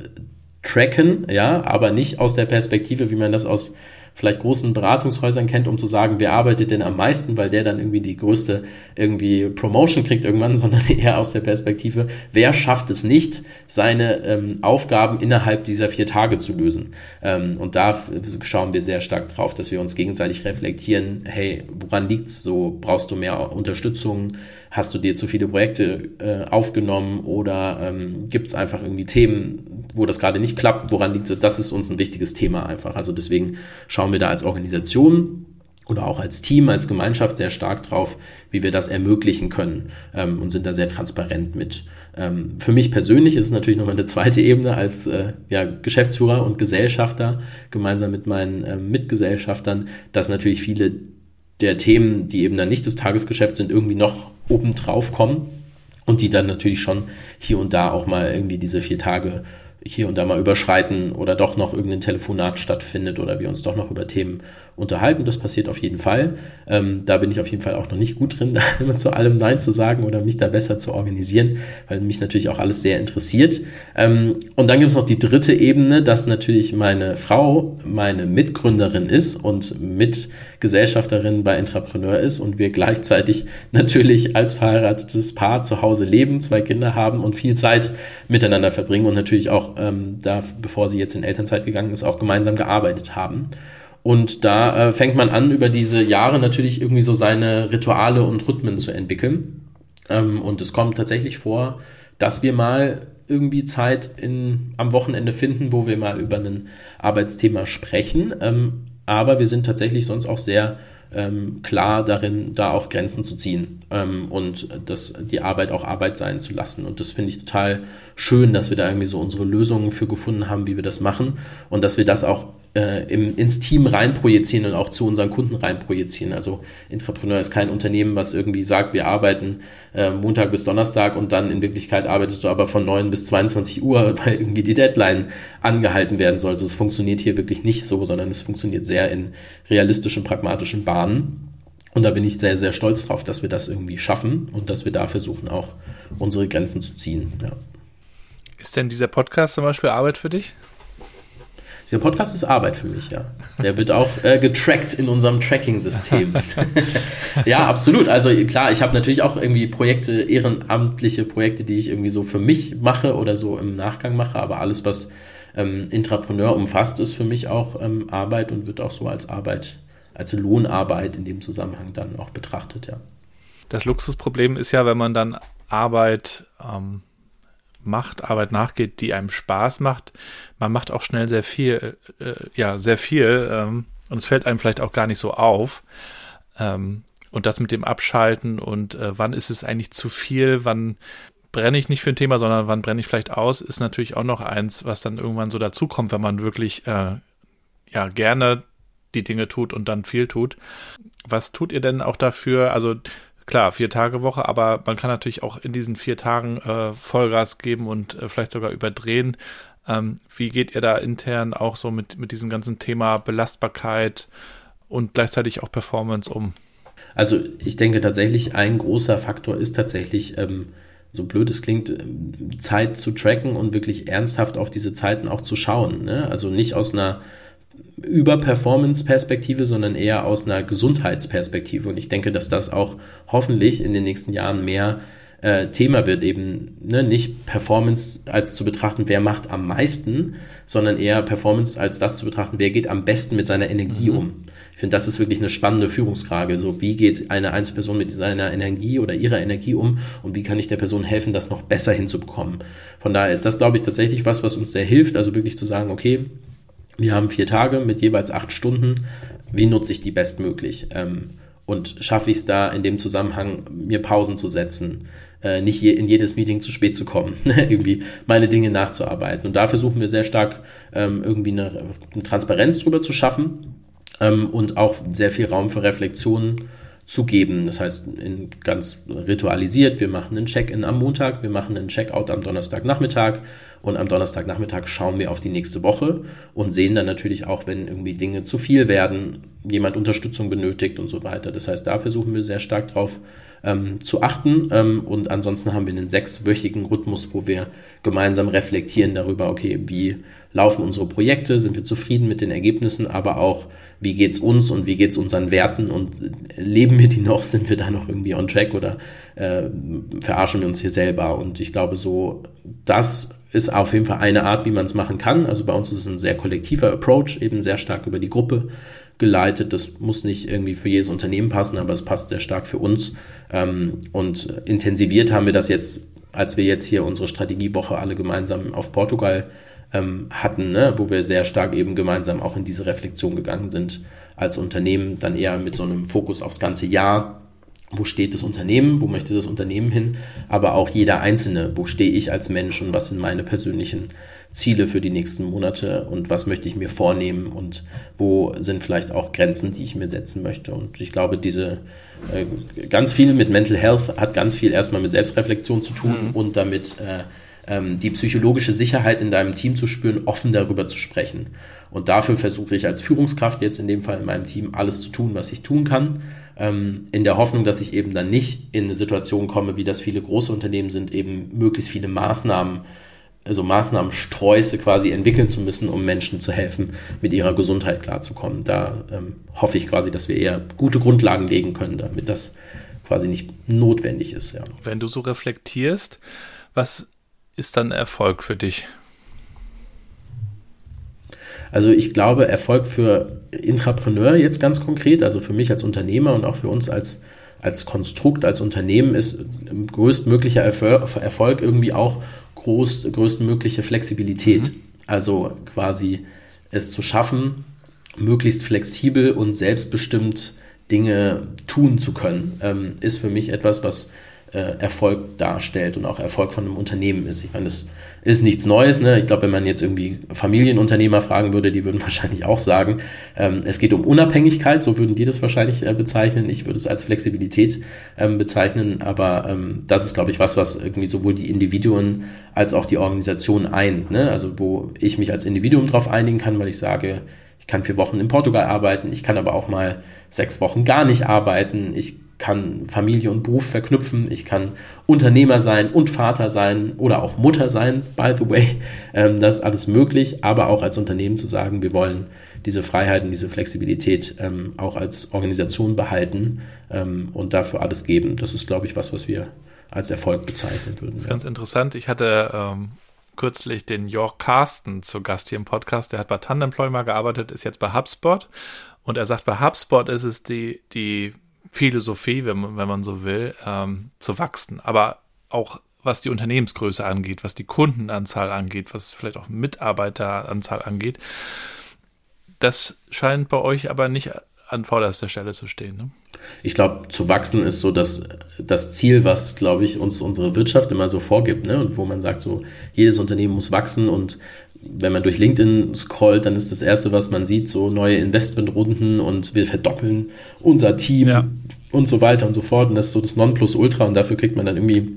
tracken, ja, aber nicht aus der Perspektive, wie man das aus vielleicht großen Beratungshäusern kennt, um zu sagen, wer arbeitet denn am meisten, weil der dann irgendwie die größte irgendwie Promotion kriegt irgendwann, [laughs] sondern eher aus der Perspektive, wer schafft es nicht, seine ähm, Aufgaben innerhalb dieser vier Tage zu lösen. Ähm, und da schauen wir sehr stark drauf, dass wir uns gegenseitig reflektieren, hey, woran liegt's? So brauchst du mehr Unterstützung? Hast du dir zu viele Projekte äh, aufgenommen oder ähm, gibt es einfach irgendwie Themen, wo das gerade nicht klappt? Woran liegt es? Das ist uns ein wichtiges Thema einfach. Also deswegen schauen wir da als Organisation oder auch als Team, als Gemeinschaft sehr stark drauf, wie wir das ermöglichen können ähm, und sind da sehr transparent mit. Ähm, für mich persönlich ist es natürlich nochmal eine zweite Ebene als äh, ja, Geschäftsführer und Gesellschafter gemeinsam mit meinen äh, Mitgesellschaftern, dass natürlich viele der Themen, die eben dann nicht das Tagesgeschäft sind, irgendwie noch obendrauf kommen und die dann natürlich schon hier und da auch mal irgendwie diese vier Tage hier und da mal überschreiten oder doch noch irgendein Telefonat stattfindet oder wir uns doch noch über Themen unterhalten. Das passiert auf jeden Fall. Ähm, da bin ich auf jeden Fall auch noch nicht gut drin, [laughs] da immer zu allem Nein zu sagen oder mich da besser zu organisieren, weil mich natürlich auch alles sehr interessiert. Ähm, und dann gibt es noch die dritte Ebene, dass natürlich meine Frau meine Mitgründerin ist und Mitgesellschafterin bei Entrepreneur ist und wir gleichzeitig [laughs] natürlich als verheiratetes Paar zu Hause leben, zwei Kinder haben und viel Zeit miteinander verbringen und natürlich auch ähm, da, bevor sie jetzt in Elternzeit gegangen ist, auch gemeinsam gearbeitet haben. Und da äh, fängt man an, über diese Jahre natürlich irgendwie so seine Rituale und Rhythmen zu entwickeln. Ähm, und es kommt tatsächlich vor, dass wir mal irgendwie Zeit in, am Wochenende finden, wo wir mal über ein Arbeitsthema sprechen. Ähm, aber wir sind tatsächlich sonst auch sehr ähm, klar darin, da auch Grenzen zu ziehen ähm, und das, die Arbeit auch Arbeit sein zu lassen. Und das finde ich total schön, dass wir da irgendwie so unsere Lösungen für gefunden haben, wie wir das machen und dass wir das auch äh, im, ins Team reinprojizieren und auch zu unseren Kunden reinprojizieren. Also Entrepreneur ist kein Unternehmen, was irgendwie sagt, wir arbeiten äh, Montag bis Donnerstag und dann in Wirklichkeit arbeitest du aber von 9 bis 22 Uhr, [laughs] weil irgendwie die Deadline angehalten werden soll. Also es funktioniert hier wirklich nicht so, sondern es funktioniert sehr in realistischen, pragmatischen Bahnen. Und da bin ich sehr, sehr stolz drauf, dass wir das irgendwie schaffen und dass wir da versuchen, auch unsere Grenzen zu ziehen. Ja. Ist denn dieser Podcast zum Beispiel Arbeit für dich? Dieser Podcast ist Arbeit für mich, ja. Der wird auch äh, getrackt in unserem Tracking-System. [laughs] ja, absolut. Also klar, ich habe natürlich auch irgendwie Projekte, ehrenamtliche Projekte, die ich irgendwie so für mich mache oder so im Nachgang mache, aber alles, was ähm, Intrapreneur umfasst, ist für mich auch ähm, Arbeit und wird auch so als Arbeit als Lohnarbeit in dem Zusammenhang dann auch betrachtet, ja. Das Luxusproblem ist ja, wenn man dann Arbeit ähm, macht, Arbeit nachgeht, die einem Spaß macht, man macht auch schnell sehr viel, äh, ja, sehr viel ähm, und es fällt einem vielleicht auch gar nicht so auf. Ähm, und das mit dem Abschalten und äh, wann ist es eigentlich zu viel, wann brenne ich nicht für ein Thema, sondern wann brenne ich vielleicht aus, ist natürlich auch noch eins, was dann irgendwann so dazukommt, wenn man wirklich äh, ja gerne die Dinge tut und dann viel tut. Was tut ihr denn auch dafür? Also klar, vier Tage Woche, aber man kann natürlich auch in diesen vier Tagen äh, Vollgas geben und äh, vielleicht sogar überdrehen. Ähm, wie geht ihr da intern auch so mit, mit diesem ganzen Thema Belastbarkeit und gleichzeitig auch Performance um? Also ich denke tatsächlich, ein großer Faktor ist tatsächlich, ähm, so blöd es klingt, ähm, Zeit zu tracken und wirklich ernsthaft auf diese Zeiten auch zu schauen. Ne? Also nicht aus einer Über-Performance-Perspektive, sondern eher aus einer Gesundheitsperspektive. Und ich denke, dass das auch hoffentlich in den nächsten Jahren mehr äh, Thema wird, eben ne, nicht Performance als zu betrachten, wer macht am meisten, sondern eher Performance als das zu betrachten, wer geht am besten mit seiner Energie mhm. um. Ich finde, das ist wirklich eine spannende Führungsfrage. So, wie geht eine Einzelperson mit seiner Energie oder ihrer Energie um und wie kann ich der Person helfen, das noch besser hinzubekommen? Von daher ist das, glaube ich, tatsächlich was, was uns sehr hilft. Also wirklich zu sagen, okay, wir haben vier Tage mit jeweils acht Stunden. Wie nutze ich die bestmöglich? Ähm, und schaffe ich es da in dem Zusammenhang, mir Pausen zu setzen, äh, nicht je, in jedes Meeting zu spät zu kommen, [laughs] irgendwie meine Dinge nachzuarbeiten. Und da versuchen wir sehr stark ähm, irgendwie eine, eine Transparenz drüber zu schaffen ähm, und auch sehr viel Raum für Reflexion zu geben. Das heißt, in, ganz ritualisiert, wir machen einen Check-in am Montag, wir machen einen Check-out am Donnerstagnachmittag und am Donnerstagnachmittag schauen wir auf die nächste Woche und sehen dann natürlich auch, wenn irgendwie Dinge zu viel werden, jemand Unterstützung benötigt und so weiter. Das heißt, da versuchen wir sehr stark drauf ähm, zu achten. Ähm, und ansonsten haben wir einen sechswöchigen Rhythmus, wo wir gemeinsam reflektieren darüber, okay, wie laufen unsere Projekte, sind wir zufrieden mit den Ergebnissen, aber auch, wie geht es uns und wie geht es unseren Werten und leben wir die noch, sind wir da noch irgendwie on track oder äh, verarschen wir uns hier selber? Und ich glaube, so, das ist auf jeden Fall eine Art, wie man es machen kann. Also bei uns ist es ein sehr kollektiver Approach, eben sehr stark über die Gruppe geleitet. Das muss nicht irgendwie für jedes Unternehmen passen, aber es passt sehr stark für uns. Ähm, und intensiviert haben wir das jetzt, als wir jetzt hier unsere Strategiewoche alle gemeinsam auf Portugal ähm, hatten, ne? wo wir sehr stark eben gemeinsam auch in diese Reflexion gegangen sind als Unternehmen, dann eher mit so einem Fokus aufs ganze Jahr. Wo steht das Unternehmen? Wo möchte das Unternehmen hin? Aber auch jeder Einzelne. Wo stehe ich als Mensch und was sind meine persönlichen Ziele für die nächsten Monate und was möchte ich mir vornehmen und wo sind vielleicht auch Grenzen, die ich mir setzen möchte. Und ich glaube, diese äh, ganz viel mit Mental Health hat ganz viel erstmal mit Selbstreflexion zu tun mhm. und damit äh, ähm, die psychologische Sicherheit in deinem Team zu spüren, offen darüber zu sprechen. Und dafür versuche ich als Führungskraft jetzt in dem Fall in meinem Team alles zu tun, was ich tun kann, ähm, in der Hoffnung, dass ich eben dann nicht in eine Situation komme, wie das viele große Unternehmen sind, eben möglichst viele Maßnahmen also Maßnahmensträuße quasi entwickeln zu müssen, um Menschen zu helfen, mit ihrer Gesundheit klarzukommen. Da ähm, hoffe ich quasi, dass wir eher gute Grundlagen legen können, damit das quasi nicht notwendig ist. Ja. Wenn du so reflektierst, was ist dann Erfolg für dich? Also ich glaube, Erfolg für Intrapreneur jetzt ganz konkret, also für mich als Unternehmer und auch für uns als, als Konstrukt, als Unternehmen ist größtmöglicher Erfolg irgendwie auch groß, größtmögliche Flexibilität. Mhm. Also quasi es zu schaffen, möglichst flexibel und selbstbestimmt Dinge tun zu können, ähm, ist für mich etwas, was äh, Erfolg darstellt und auch Erfolg von einem Unternehmen ist. Ich meine, das ist nichts Neues. Ne? Ich glaube, wenn man jetzt irgendwie Familienunternehmer fragen würde, die würden [laughs] wahrscheinlich auch sagen, ähm, es geht um Unabhängigkeit, so würden die das wahrscheinlich äh, bezeichnen. Ich würde es als Flexibilität ähm, bezeichnen, aber ähm, das ist, glaube ich, was, was irgendwie sowohl die Individuen als auch die Organisation eint. Ne? Also wo ich mich als Individuum darauf einigen kann, weil ich sage, ich kann vier Wochen in Portugal arbeiten, ich kann aber auch mal sechs Wochen gar nicht arbeiten, ich kann Familie und Beruf verknüpfen, ich kann Unternehmer sein und Vater sein oder auch Mutter sein, by the way. Ähm, das ist alles möglich, aber auch als Unternehmen zu sagen, wir wollen diese Freiheit und diese Flexibilität ähm, auch als Organisation behalten ähm, und dafür alles geben. Das ist, glaube ich, was, was wir als Erfolg bezeichnen würden. Das ist ja. ganz interessant. Ich hatte ähm, kürzlich den Jörg Carsten zu Gast hier im Podcast. Der hat bei Tandemploy mal gearbeitet, ist jetzt bei HubSpot Und er sagt, bei HubSpot ist es die, die Philosophie, wenn man, wenn man so will, ähm, zu wachsen. Aber auch was die Unternehmensgröße angeht, was die Kundenanzahl angeht, was vielleicht auch Mitarbeiteranzahl angeht. Das scheint bei euch aber nicht an vorderster Stelle zu stehen. Ne? Ich glaube, zu wachsen ist so das, das Ziel, was, glaube ich, uns unsere Wirtschaft immer so vorgibt. Ne? Und wo man sagt, so jedes Unternehmen muss wachsen und wenn man durch LinkedIn scrollt, dann ist das Erste, was man sieht, so neue Investmentrunden und wir verdoppeln unser Team ja. und so weiter und so fort. Und das ist so das Nonplusultra und dafür kriegt man dann irgendwie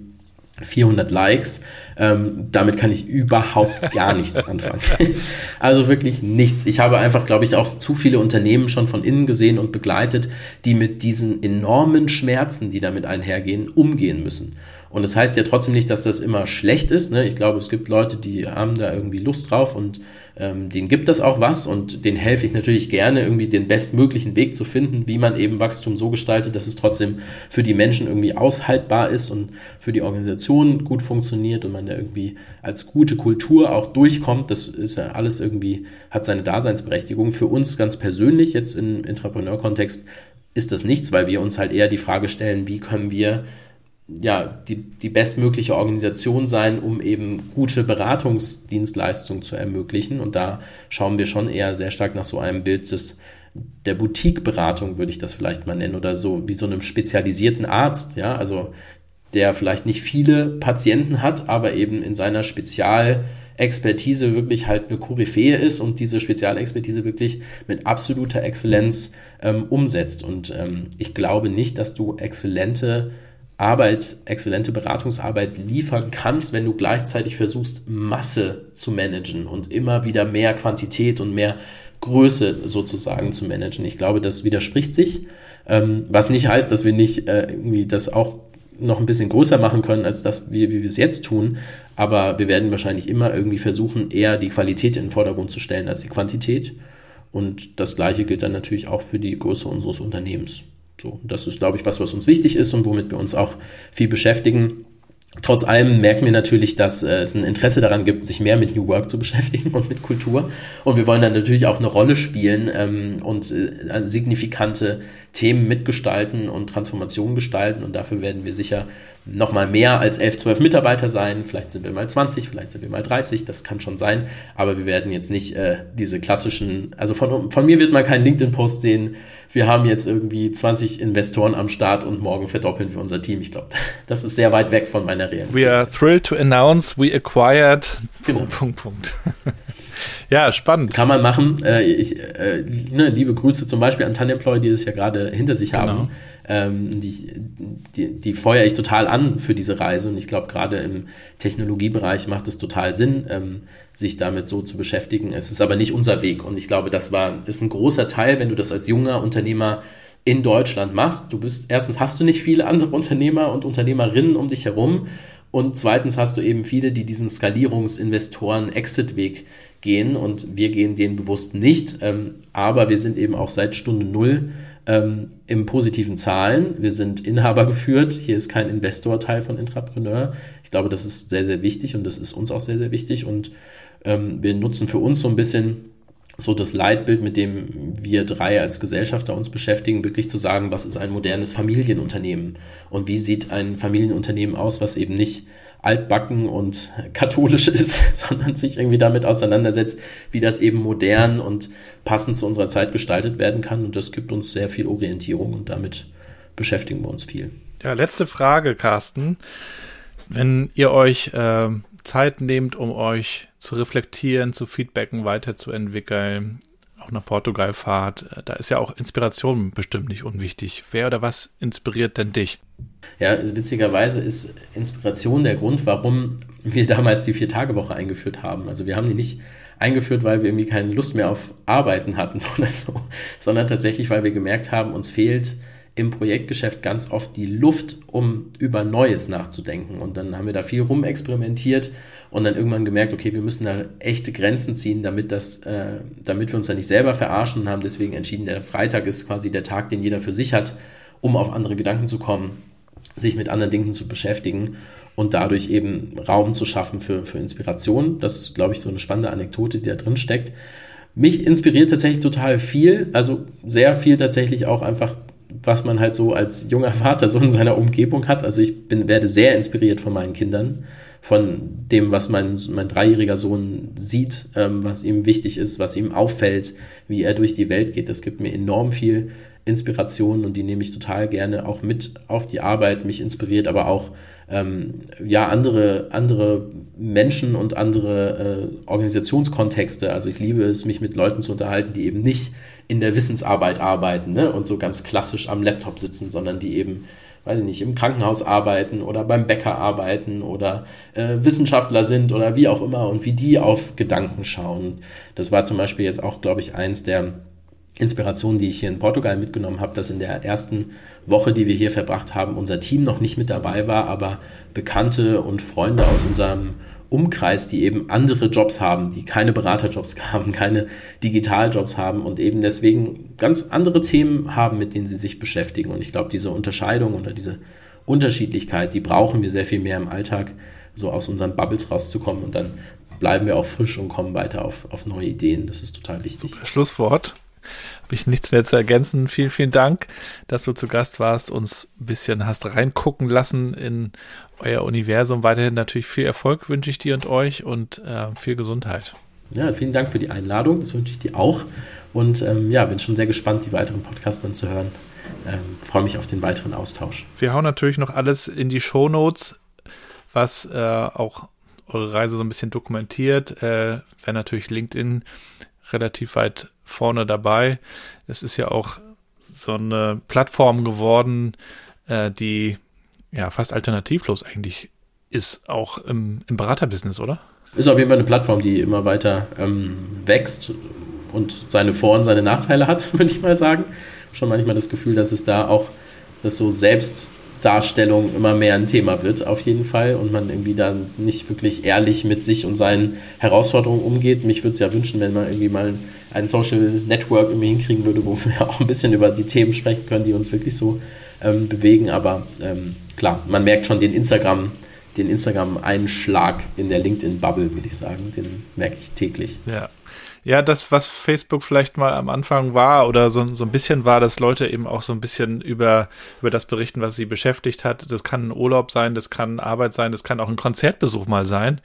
400 Likes. Ähm, damit kann ich überhaupt [laughs] gar nichts anfangen. [laughs] also wirklich nichts. Ich habe einfach, glaube ich, auch zu viele Unternehmen schon von innen gesehen und begleitet, die mit diesen enormen Schmerzen, die damit einhergehen, umgehen müssen. Und das heißt ja trotzdem nicht, dass das immer schlecht ist. Ne? Ich glaube, es gibt Leute, die haben da irgendwie Lust drauf und ähm, denen gibt das auch was und denen helfe ich natürlich gerne, irgendwie den bestmöglichen Weg zu finden, wie man eben Wachstum so gestaltet, dass es trotzdem für die Menschen irgendwie aushaltbar ist und für die Organisation gut funktioniert und man da irgendwie als gute Kultur auch durchkommt. Das ist ja alles irgendwie, hat seine Daseinsberechtigung. Für uns ganz persönlich jetzt im Entrepreneur-Kontext ist das nichts, weil wir uns halt eher die Frage stellen, wie können wir ja, die, die bestmögliche Organisation sein, um eben gute Beratungsdienstleistungen zu ermöglichen. Und da schauen wir schon eher sehr stark nach so einem Bild des, der Boutique-Beratung, würde ich das vielleicht mal nennen, oder so wie so einem spezialisierten Arzt, ja, also der vielleicht nicht viele Patienten hat, aber eben in seiner Spezialexpertise wirklich halt eine Koryphäe ist und diese Spezialexpertise wirklich mit absoluter Exzellenz ähm, umsetzt. Und ähm, ich glaube nicht, dass du exzellente Arbeit, exzellente Beratungsarbeit liefern kannst, wenn du gleichzeitig versuchst, Masse zu managen und immer wieder mehr Quantität und mehr Größe sozusagen zu managen. Ich glaube, das widerspricht sich, ähm, was nicht heißt, dass wir nicht äh, irgendwie das auch noch ein bisschen größer machen können, als das, wie, wie wir es jetzt tun. Aber wir werden wahrscheinlich immer irgendwie versuchen, eher die Qualität in den Vordergrund zu stellen als die Quantität. Und das Gleiche gilt dann natürlich auch für die Größe unseres Unternehmens. So, das ist, glaube ich, was, was uns wichtig ist und womit wir uns auch viel beschäftigen. Trotz allem merken wir natürlich, dass äh, es ein Interesse daran gibt, sich mehr mit New Work zu beschäftigen [laughs] und mit Kultur. Und wir wollen dann natürlich auch eine Rolle spielen ähm, und äh, signifikante Themen mitgestalten und Transformationen gestalten. Und dafür werden wir sicher nochmal mehr als 11, 12 Mitarbeiter sein. Vielleicht sind wir mal 20, vielleicht sind wir mal 30, das kann schon sein. Aber wir werden jetzt nicht äh, diese klassischen, also von, von mir wird man keinen LinkedIn-Post sehen, wir haben jetzt irgendwie 20 Investoren am Start und morgen verdoppeln wir unser Team. Ich glaube, [laughs] das ist sehr weit weg von meiner Realität. We are thrilled to announce we acquired. Genau. Punkt, Punkt, Punkt. [laughs] ja, spannend. Kann man machen. Äh, ich, äh, ne, liebe Grüße zum Beispiel an Tanemploy, die das ja gerade hinter sich genau. haben. Ähm, die, die, die feuere ich total an für diese Reise und ich glaube, gerade im Technologiebereich macht es total Sinn. Ähm, sich damit so zu beschäftigen. Es ist aber nicht unser Weg und ich glaube, das war, ist ein großer Teil, wenn du das als junger Unternehmer in Deutschland machst. Du bist, erstens hast du nicht viele andere Unternehmer und Unternehmerinnen um dich herum und zweitens hast du eben viele, die diesen Skalierungsinvestoren Exit-Weg gehen und wir gehen den bewusst nicht, ähm, aber wir sind eben auch seit Stunde Null ähm, im positiven Zahlen. Wir sind Inhaber geführt. Hier ist kein Investor-Teil von Intrapreneur. Ich glaube, das ist sehr, sehr wichtig und das ist uns auch sehr, sehr wichtig und ähm, wir nutzen für uns so ein bisschen so das Leitbild, mit dem wir drei als Gesellschafter uns beschäftigen, wirklich zu sagen, was ist ein modernes Familienunternehmen und wie sieht ein Familienunternehmen aus, was eben nicht altbacken und katholisch [laughs] ist, sondern sich irgendwie damit auseinandersetzt, wie das eben modern und passend zu unserer Zeit gestaltet werden kann. Und das gibt uns sehr viel Orientierung und damit beschäftigen wir uns viel. Ja, letzte Frage, Carsten. Wenn ihr euch äh, Zeit nehmt, um euch zu reflektieren, zu feedbacken, weiterzuentwickeln, auch nach Portugal fahrt, äh, da ist ja auch Inspiration bestimmt nicht unwichtig. Wer oder was inspiriert denn dich? Ja, witzigerweise ist Inspiration der Grund, warum wir damals die Vier-Tage-Woche eingeführt haben. Also wir haben die nicht eingeführt, weil wir irgendwie keine Lust mehr auf Arbeiten hatten [laughs] oder so, sondern tatsächlich, weil wir gemerkt haben, uns fehlt im Projektgeschäft ganz oft die Luft, um über Neues nachzudenken. Und dann haben wir da viel rumexperimentiert und dann irgendwann gemerkt, okay, wir müssen da echte Grenzen ziehen, damit, das, äh, damit wir uns da nicht selber verarschen und haben deswegen entschieden, der Freitag ist quasi der Tag, den jeder für sich hat, um auf andere Gedanken zu kommen, sich mit anderen Dingen zu beschäftigen und dadurch eben Raum zu schaffen für, für Inspiration. Das ist, glaube ich, so eine spannende Anekdote, die da drin steckt. mich inspiriert tatsächlich total viel, also sehr viel tatsächlich auch einfach, was man halt so als junger Vater so in seiner Umgebung hat. Also ich bin, werde sehr inspiriert von meinen Kindern, von dem, was mein, mein dreijähriger Sohn sieht, ähm, was ihm wichtig ist, was ihm auffällt, wie er durch die Welt geht. Das gibt mir enorm viel Inspiration und die nehme ich total gerne auch mit auf die Arbeit. Mich inspiriert aber auch ähm, ja, andere, andere Menschen und andere äh, Organisationskontexte. Also ich liebe es, mich mit Leuten zu unterhalten, die eben nicht in der Wissensarbeit arbeiten ne? und so ganz klassisch am Laptop sitzen, sondern die eben, weiß ich nicht, im Krankenhaus arbeiten oder beim Bäcker arbeiten oder äh, Wissenschaftler sind oder wie auch immer und wie die auf Gedanken schauen. Das war zum Beispiel jetzt auch, glaube ich, eins der Inspiration, die ich hier in Portugal mitgenommen habe, dass in der ersten Woche, die wir hier verbracht haben, unser Team noch nicht mit dabei war, aber Bekannte und Freunde aus unserem Umkreis, die eben andere Jobs haben, die keine Beraterjobs [laughs] haben, keine Digitaljobs haben und eben deswegen ganz andere Themen haben, mit denen sie sich beschäftigen. Und ich glaube, diese Unterscheidung oder diese Unterschiedlichkeit, die brauchen wir sehr viel mehr im Alltag, so aus unseren Bubbles rauszukommen und dann bleiben wir auch frisch und kommen weiter auf, auf neue Ideen. Das ist total wichtig. Super Schlusswort habe ich nichts mehr zu ergänzen. Vielen, vielen Dank, dass du zu Gast warst, uns ein bisschen hast reingucken lassen in euer Universum. Weiterhin natürlich viel Erfolg wünsche ich dir und euch und äh, viel Gesundheit. Ja, vielen Dank für die Einladung. Das wünsche ich dir auch. Und ähm, ja, bin schon sehr gespannt, die weiteren Podcasts dann zu hören. Ähm, Freue mich auf den weiteren Austausch. Wir hauen natürlich noch alles in die Show Notes, was äh, auch eure Reise so ein bisschen dokumentiert. Äh, Wäre natürlich LinkedIn relativ weit vorne dabei. Es ist ja auch so eine Plattform geworden, äh, die ja fast alternativlos eigentlich ist, auch im, im Beraterbusiness, oder? Ist auf jeden Fall eine Plattform, die immer weiter ähm, wächst und seine Vor- und seine Nachteile hat, [laughs] würde ich mal sagen. Schon manchmal das Gefühl, dass es da auch, dass so Selbstdarstellung immer mehr ein Thema wird, auf jeden Fall, und man irgendwie dann nicht wirklich ehrlich mit sich und seinen Herausforderungen umgeht. Mich würde es ja wünschen, wenn man irgendwie mal ein Social Network irgendwie hinkriegen würde, wo wir [laughs] auch ein bisschen über die Themen sprechen können, die uns wirklich so ähm, bewegen. Aber ähm, klar, man merkt schon den Instagram, den Instagram-Einschlag in der LinkedIn-Bubble, würde ich sagen. Den merke ich täglich. Ja. Ja, das, was Facebook vielleicht mal am Anfang war oder so, so ein bisschen war, dass Leute eben auch so ein bisschen über, über das berichten, was sie beschäftigt hat. Das kann ein Urlaub sein, das kann Arbeit sein, das kann auch ein Konzertbesuch mal sein.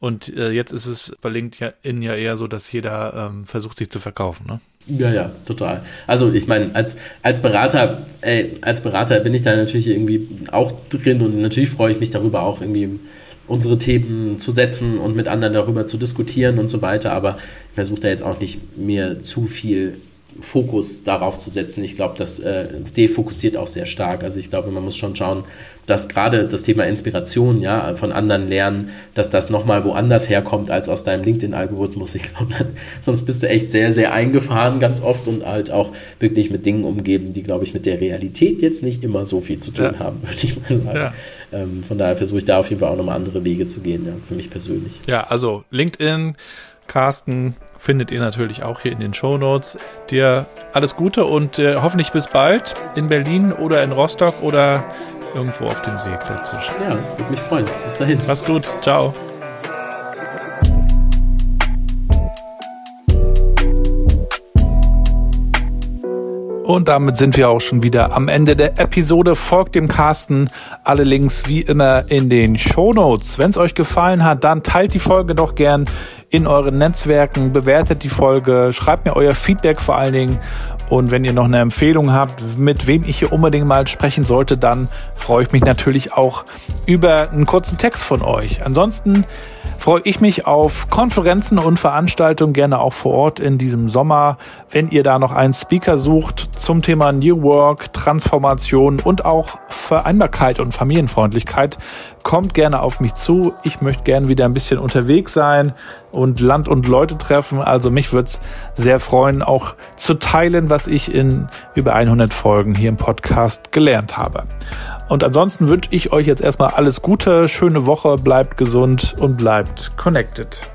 Und äh, jetzt ist es bei LinkedIn ja eher so, dass jeder ähm, versucht, sich zu verkaufen, ne? Ja, ja, total. Also ich meine, als, als Berater, äh, als Berater bin ich da natürlich irgendwie auch drin und natürlich freue ich mich darüber auch irgendwie unsere Themen zu setzen und mit anderen darüber zu diskutieren und so weiter. Aber ich versuche da jetzt auch nicht mir zu viel Fokus darauf zu setzen. Ich glaube, das äh, defokussiert auch sehr stark. Also ich glaube, man muss schon schauen, dass gerade das Thema Inspiration, ja, von anderen lernen, dass das nochmal woanders herkommt als aus deinem LinkedIn-Algorithmus. Ich glaube, sonst bist du echt sehr, sehr eingefahren ganz oft und halt auch wirklich mit Dingen umgeben, die, glaube ich, mit der Realität jetzt nicht immer so viel zu tun ja. haben, würde ich mal sagen. Ja. Ähm, von daher versuche ich da auf jeden Fall auch nochmal andere Wege zu gehen, ja, für mich persönlich. Ja, also LinkedIn, Carsten, findet ihr natürlich auch hier in den Show Notes. Dir alles Gute und äh, hoffentlich bis bald in Berlin oder in Rostock oder irgendwo auf dem Weg dazwischen. Ja, würde mich freuen. Bis dahin. Mach's gut. Ciao. Und damit sind wir auch schon wieder am Ende der Episode. Folgt dem Carsten. Alle Links wie immer in den Show Notes. Wenn es euch gefallen hat, dann teilt die Folge doch gern in euren Netzwerken, bewertet die Folge, schreibt mir euer Feedback vor allen Dingen. Und wenn ihr noch eine Empfehlung habt, mit wem ich hier unbedingt mal sprechen sollte, dann freue ich mich natürlich auch über einen kurzen Text von euch. Ansonsten freue ich mich auf Konferenzen und Veranstaltungen, gerne auch vor Ort in diesem Sommer. Wenn ihr da noch einen Speaker sucht zum Thema New Work, Transformation und auch Vereinbarkeit und Familienfreundlichkeit, kommt gerne auf mich zu. Ich möchte gerne wieder ein bisschen unterwegs sein und Land und Leute treffen. Also mich würde es sehr freuen, auch zu teilen, was ich in über 100 Folgen hier im Podcast gelernt habe. Und ansonsten wünsche ich euch jetzt erstmal alles Gute, schöne Woche, bleibt gesund und bleibt connected.